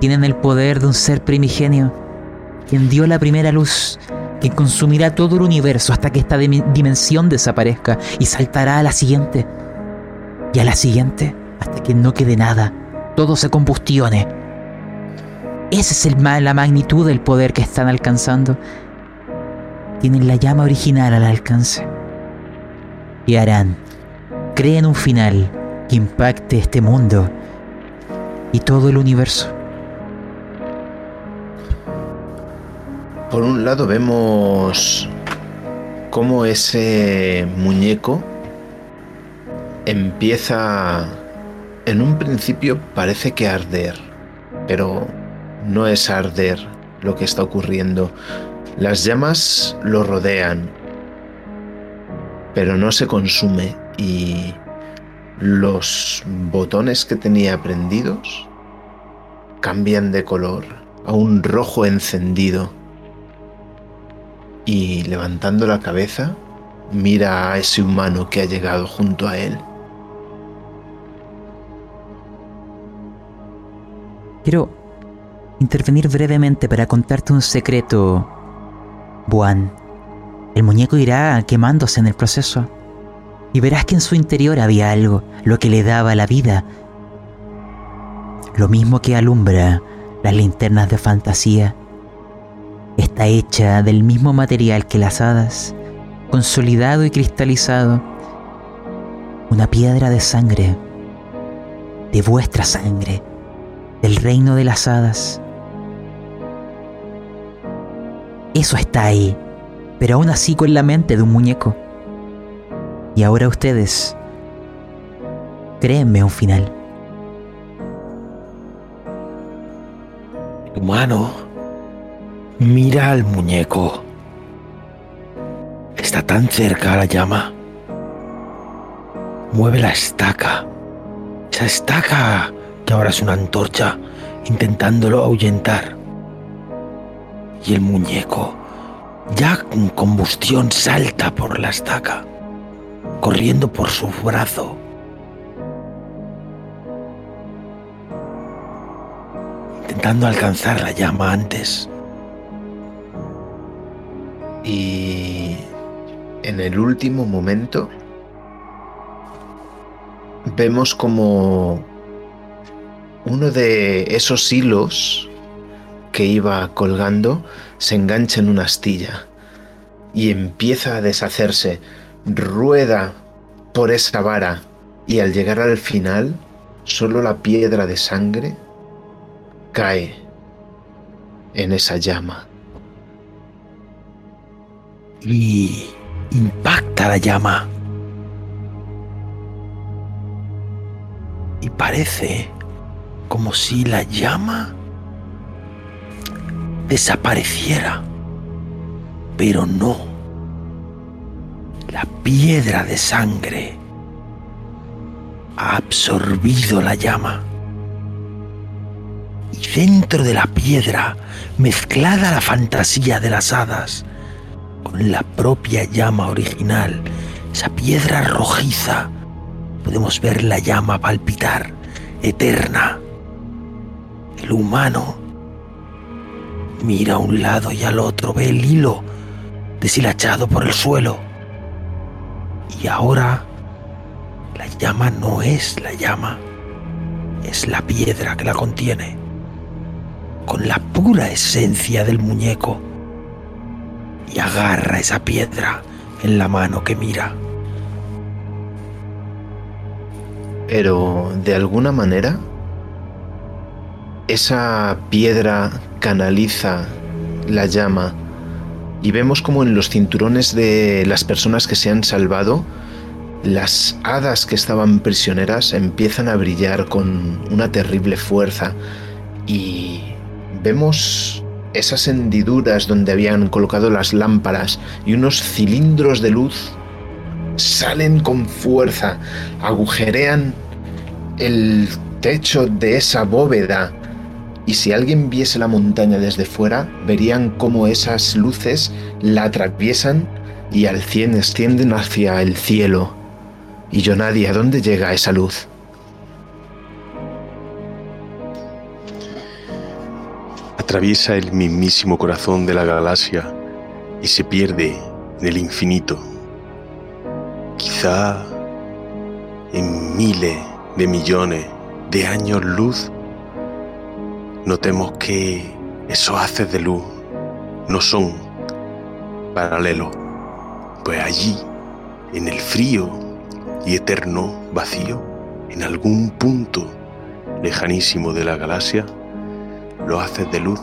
Tienen el poder de un ser primigenio, quien dio la primera luz, quien consumirá todo el universo hasta que esta dimensión desaparezca y saltará a la siguiente. Y a la siguiente hasta que no quede nada, todo se combustione. Esa es el, la magnitud del poder que están alcanzando. Tienen la llama original al alcance. Y harán, creen un final que impacte este mundo y todo el universo. Por un lado vemos cómo ese muñeco empieza en un principio parece que arder, pero no es arder lo que está ocurriendo. Las llamas lo rodean, pero no se consume y los botones que tenía prendidos cambian de color a un rojo encendido. Y levantando la cabeza, mira a ese humano que ha llegado junto a él. Quiero intervenir brevemente para contarte un secreto, Buan. El muñeco irá quemándose en el proceso y verás que en su interior había algo, lo que le daba la vida. Lo mismo que alumbra las linternas de fantasía. Está hecha del mismo material que las hadas, consolidado y cristalizado. Una piedra de sangre, de vuestra sangre, del reino de las hadas. Eso está ahí, pero aún así con la mente de un muñeco. Y ahora ustedes, créenme un final. Humano, mira al muñeco. Está tan cerca la llama. Mueve la estaca. Esa estaca que ahora es una antorcha intentándolo ahuyentar. Y el muñeco, ya con combustión, salta por la estaca corriendo por su brazo. Intentando alcanzar la llama antes. Y en el último momento vemos como uno de esos hilos que iba colgando se engancha en una astilla y empieza a deshacerse rueda por esa vara y al llegar al final, solo la piedra de sangre cae en esa llama. Y impacta la llama. Y parece como si la llama desapareciera. Pero no la piedra de sangre ha absorbido la llama. Y dentro de la piedra, mezclada la fantasía de las hadas con la propia llama original, esa piedra rojiza, podemos ver la llama palpitar, eterna. El humano mira a un lado y al otro, ve el hilo deshilachado por el suelo y ahora la llama no es la llama, es la piedra que la contiene, con la pura esencia del muñeco. Y agarra esa piedra en la mano que mira. Pero de alguna manera, esa piedra canaliza la llama y vemos como en los cinturones de las personas que se han salvado, las hadas que estaban prisioneras empiezan a brillar con una terrible fuerza y vemos esas hendiduras donde habían colocado las lámparas y unos cilindros de luz salen con fuerza, agujerean el techo de esa bóveda y si alguien viese la montaña desde fuera, verían cómo esas luces la atraviesan y al cien extienden hacia el cielo. Y yo nadie, ¿a dónde llega esa luz? Atraviesa el mismísimo corazón de la galaxia y se pierde en el infinito. Quizá en miles de millones de años luz notemos que esos haces de luz no son paralelos, pues allí, en el frío y eterno vacío, en algún punto lejanísimo de la galaxia, los haces de luz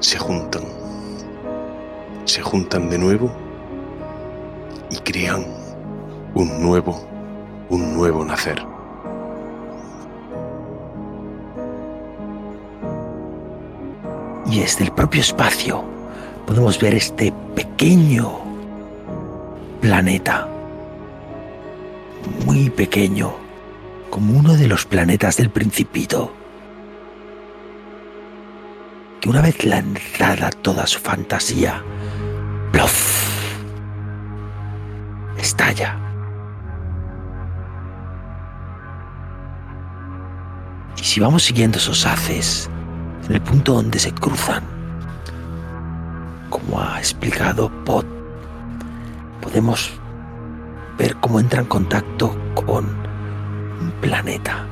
se juntan, se juntan de nuevo y crean un nuevo, un nuevo nacer. Y desde el propio espacio podemos ver este pequeño planeta, muy pequeño, como uno de los planetas del principito, que una vez lanzada toda su fantasía, ¡plof! estalla. Y si vamos siguiendo esos haces, en el punto donde se cruzan, como ha explicado Pot, podemos ver cómo entra en contacto con un planeta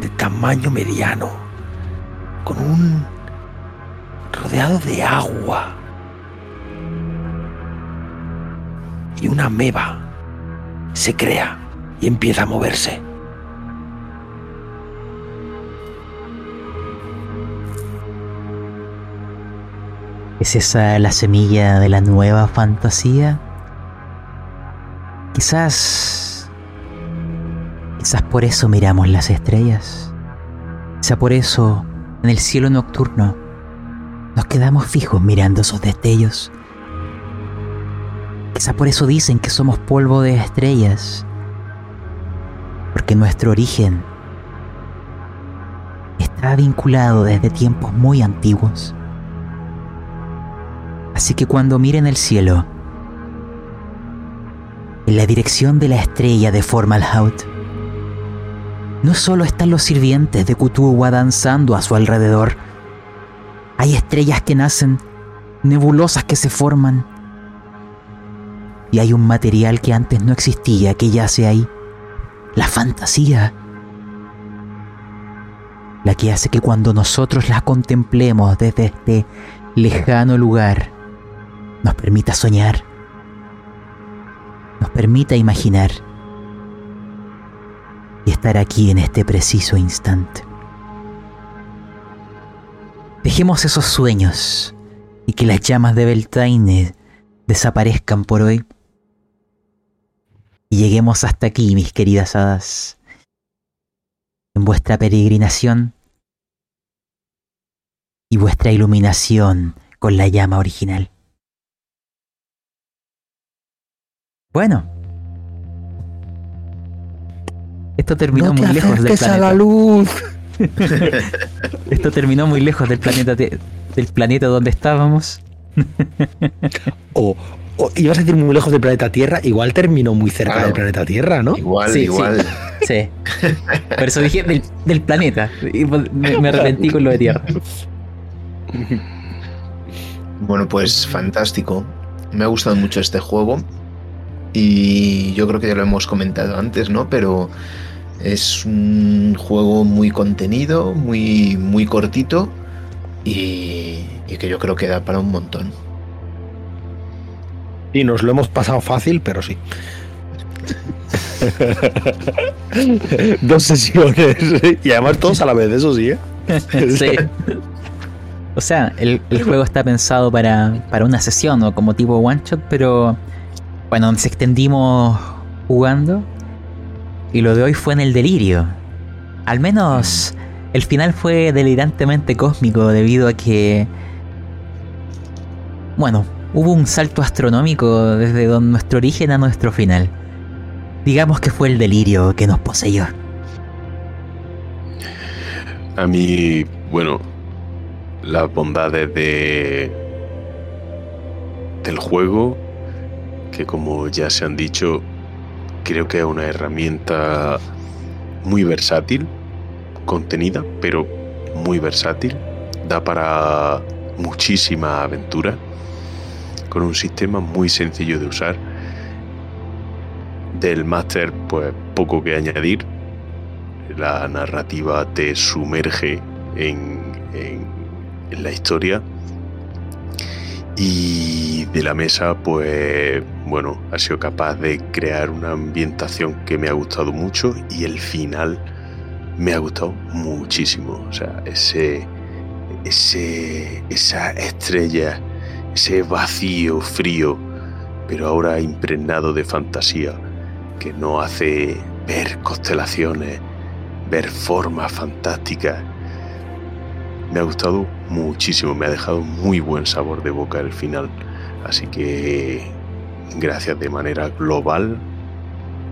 de tamaño mediano, con un rodeado de agua y una ameba se crea y empieza a moverse. ¿Es esa la semilla de la nueva fantasía? Quizás... Quizás por eso miramos las estrellas. Quizás por eso en el cielo nocturno nos quedamos fijos mirando esos destellos. Quizás por eso dicen que somos polvo de estrellas. Porque nuestro origen está vinculado desde tiempos muy antiguos. Así que cuando miren el cielo, en la dirección de la estrella de Formalhaut, no solo están los sirvientes de Kutuwa danzando a su alrededor, hay estrellas que nacen, nebulosas que se forman, y hay un material que antes no existía que yace ahí, la fantasía, la que hace que cuando nosotros la contemplemos desde este lejano lugar, nos permita soñar, nos permita imaginar y estar aquí en este preciso instante. Dejemos esos sueños y que las llamas de Beltaine desaparezcan por hoy. Y lleguemos hasta aquí, mis queridas hadas, en vuestra peregrinación y vuestra iluminación con la llama original. Bueno. Esto terminó no te muy lejos del acerques a planeta. la luz. [LAUGHS] Esto terminó muy lejos del planeta del planeta donde estábamos. O, o ibas a decir muy lejos del planeta Tierra, igual terminó muy cerca Claro. del planeta Tierra, ¿no? Igual, Sí, sí. igual. Sí. Por eso dije del, del planeta. Y me, me arrepentí con lo de Tierra. Bueno, pues fantástico. Me ha gustado mucho este juego. Y yo creo que ya lo hemos comentado antes, ¿no? Pero es un juego muy contenido, muy, muy cortito. Y, y que yo creo que da para un montón. Y nos lo hemos pasado fácil, pero sí. [LAUGHS] Dos sesiones. Y además todos a la vez, eso sí, ¿eh? [LAUGHS] Sí. O sea, el, el juego está pensado para, para una sesión o como tipo one shot, pero bueno, nos extendimos jugando y lo de hoy fue en el delirio. Al menos el final fue delirantemente cósmico debido a que, bueno, hubo un salto astronómico desde nuestro origen a nuestro final. Digamos que fue el delirio que nos poseyó. A mí, bueno, las bondades de del juego, que como ya se han dicho, creo que es una herramienta muy versátil, contenida, pero muy versátil. Da para muchísima aventura, con un sistema muy sencillo de usar. Del máster, pues poco que añadir. La narrativa te sumerge en, en, en la historia. Y de la mesa, pues bueno, ha sido capaz de crear una ambientación que me ha gustado mucho y el final me ha gustado muchísimo. O sea, ese, ese, esa estrella, ese vacío frío, pero ahora impregnado de fantasía, que no hace ver constelaciones, ver formas fantásticas. Me ha gustado muchísimo, me ha dejado muy buen sabor de boca el final. Así que gracias de manera global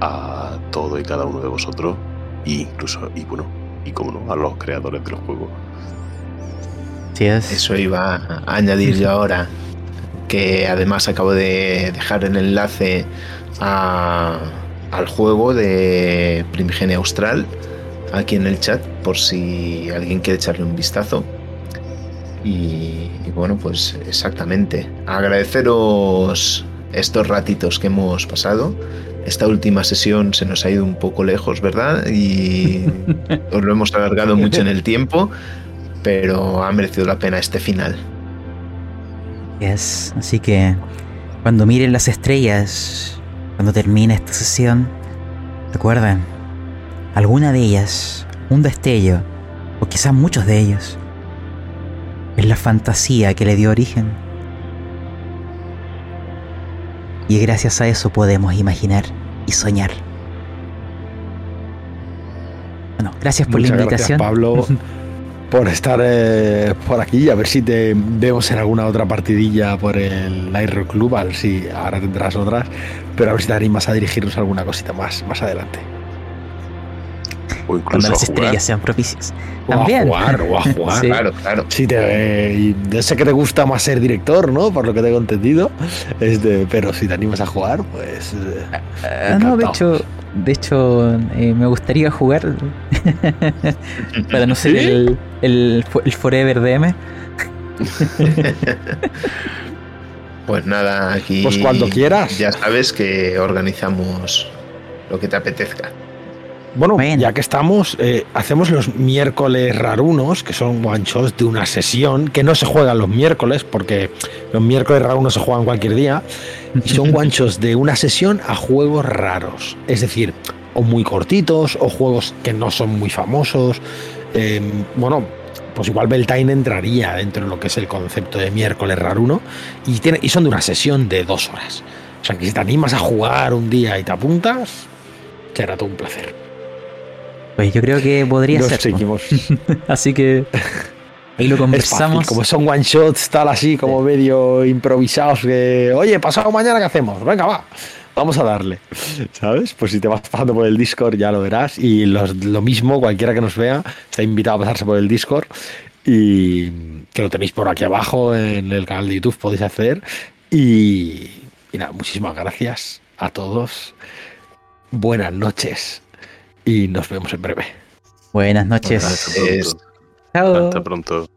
a todo y cada uno de vosotros, e incluso, y bueno, y como no, a los creadores del juego. Sí es. Eso iba a añadir yo ahora, que además acabo de dejar el enlace a, al juego de Primigenia Austral aquí en el chat por si alguien quiere echarle un vistazo. Y, y, bueno, pues exactamente. Agradeceros estos ratitos que hemos pasado. Esta última sesión se nos ha ido un poco lejos, ¿verdad? Y [LAUGHS] os lo hemos alargado mucho en el tiempo, pero ha merecido la pena este final. Yes. Así que cuando miren las estrellas, cuando termine esta sesión, recuerden, alguna de ellas, un destello, o quizás muchos de ellos, es la fantasía que le dio origen. Y gracias a eso podemos imaginar y soñar. Bueno, gracias por Muchas la invitación. Gracias, Pablo, [LAUGHS] por estar eh, por aquí. A ver si te vemos en alguna otra partidilla por el Aero Club. A ver si ahora tendrás otras. Pero a ver si te animas a dirigirnos alguna cosita más más adelante. O incluso Cuando las a jugar. estrellas sean propicias. O a También. jugar, o a [LAUGHS] jugar. Sí. Claro, claro. Sí, te, y yo sé que te gusta más ser director, ¿no? Por lo que tengo entendido. Este, pero si te animas a jugar, pues. eh, Ah, no, de encantado. hecho, de hecho eh, me gustaría jugar [LAUGHS] para no ser ¿Sí? el, el, el Forever DM. [LAUGHS] Pues nada, aquí. Pues cuando quieras. Ya sabes que organizamos lo que te apetezca. Bueno, Bueno. ya que estamos, eh, hacemos los miércoles rarunos, que son one shots de una sesión, que no se juegan los miércoles, porque los miércoles rarunos se juegan cualquier día, y son [LAUGHS] one shots de una sesión a juegos raros. Es decir, o muy cortitos, o juegos que no son muy famosos. Eh, bueno, pues igual Beltane entraría dentro de lo que es el concepto de miércoles raruno, y, tiene, y son de una sesión de dos horas. O sea que si te animas a jugar un día y te apuntas, será todo un placer. Pues yo creo que podría Nos ser. seguimos. [LAUGHS] Así que ahí lo fácil, conversamos. como son one shots, tal así, como medio improvisados, que, oye, pasado mañana, ¿qué hacemos? Venga, va, vamos a darle. ¿Sabes? Pues si te vas pasando por el Discord ya lo verás. Y los- lo mismo, cualquiera que nos vea, está invitado a pasarse por el Discord. Y que lo tenéis por aquí abajo en el canal de YouTube, podéis hacer. Y, y nada, muchísimas gracias a todos. Buenas noches. Y nos vemos en breve. Buenas noches. Hasta pronto. Chao. Hasta pronto.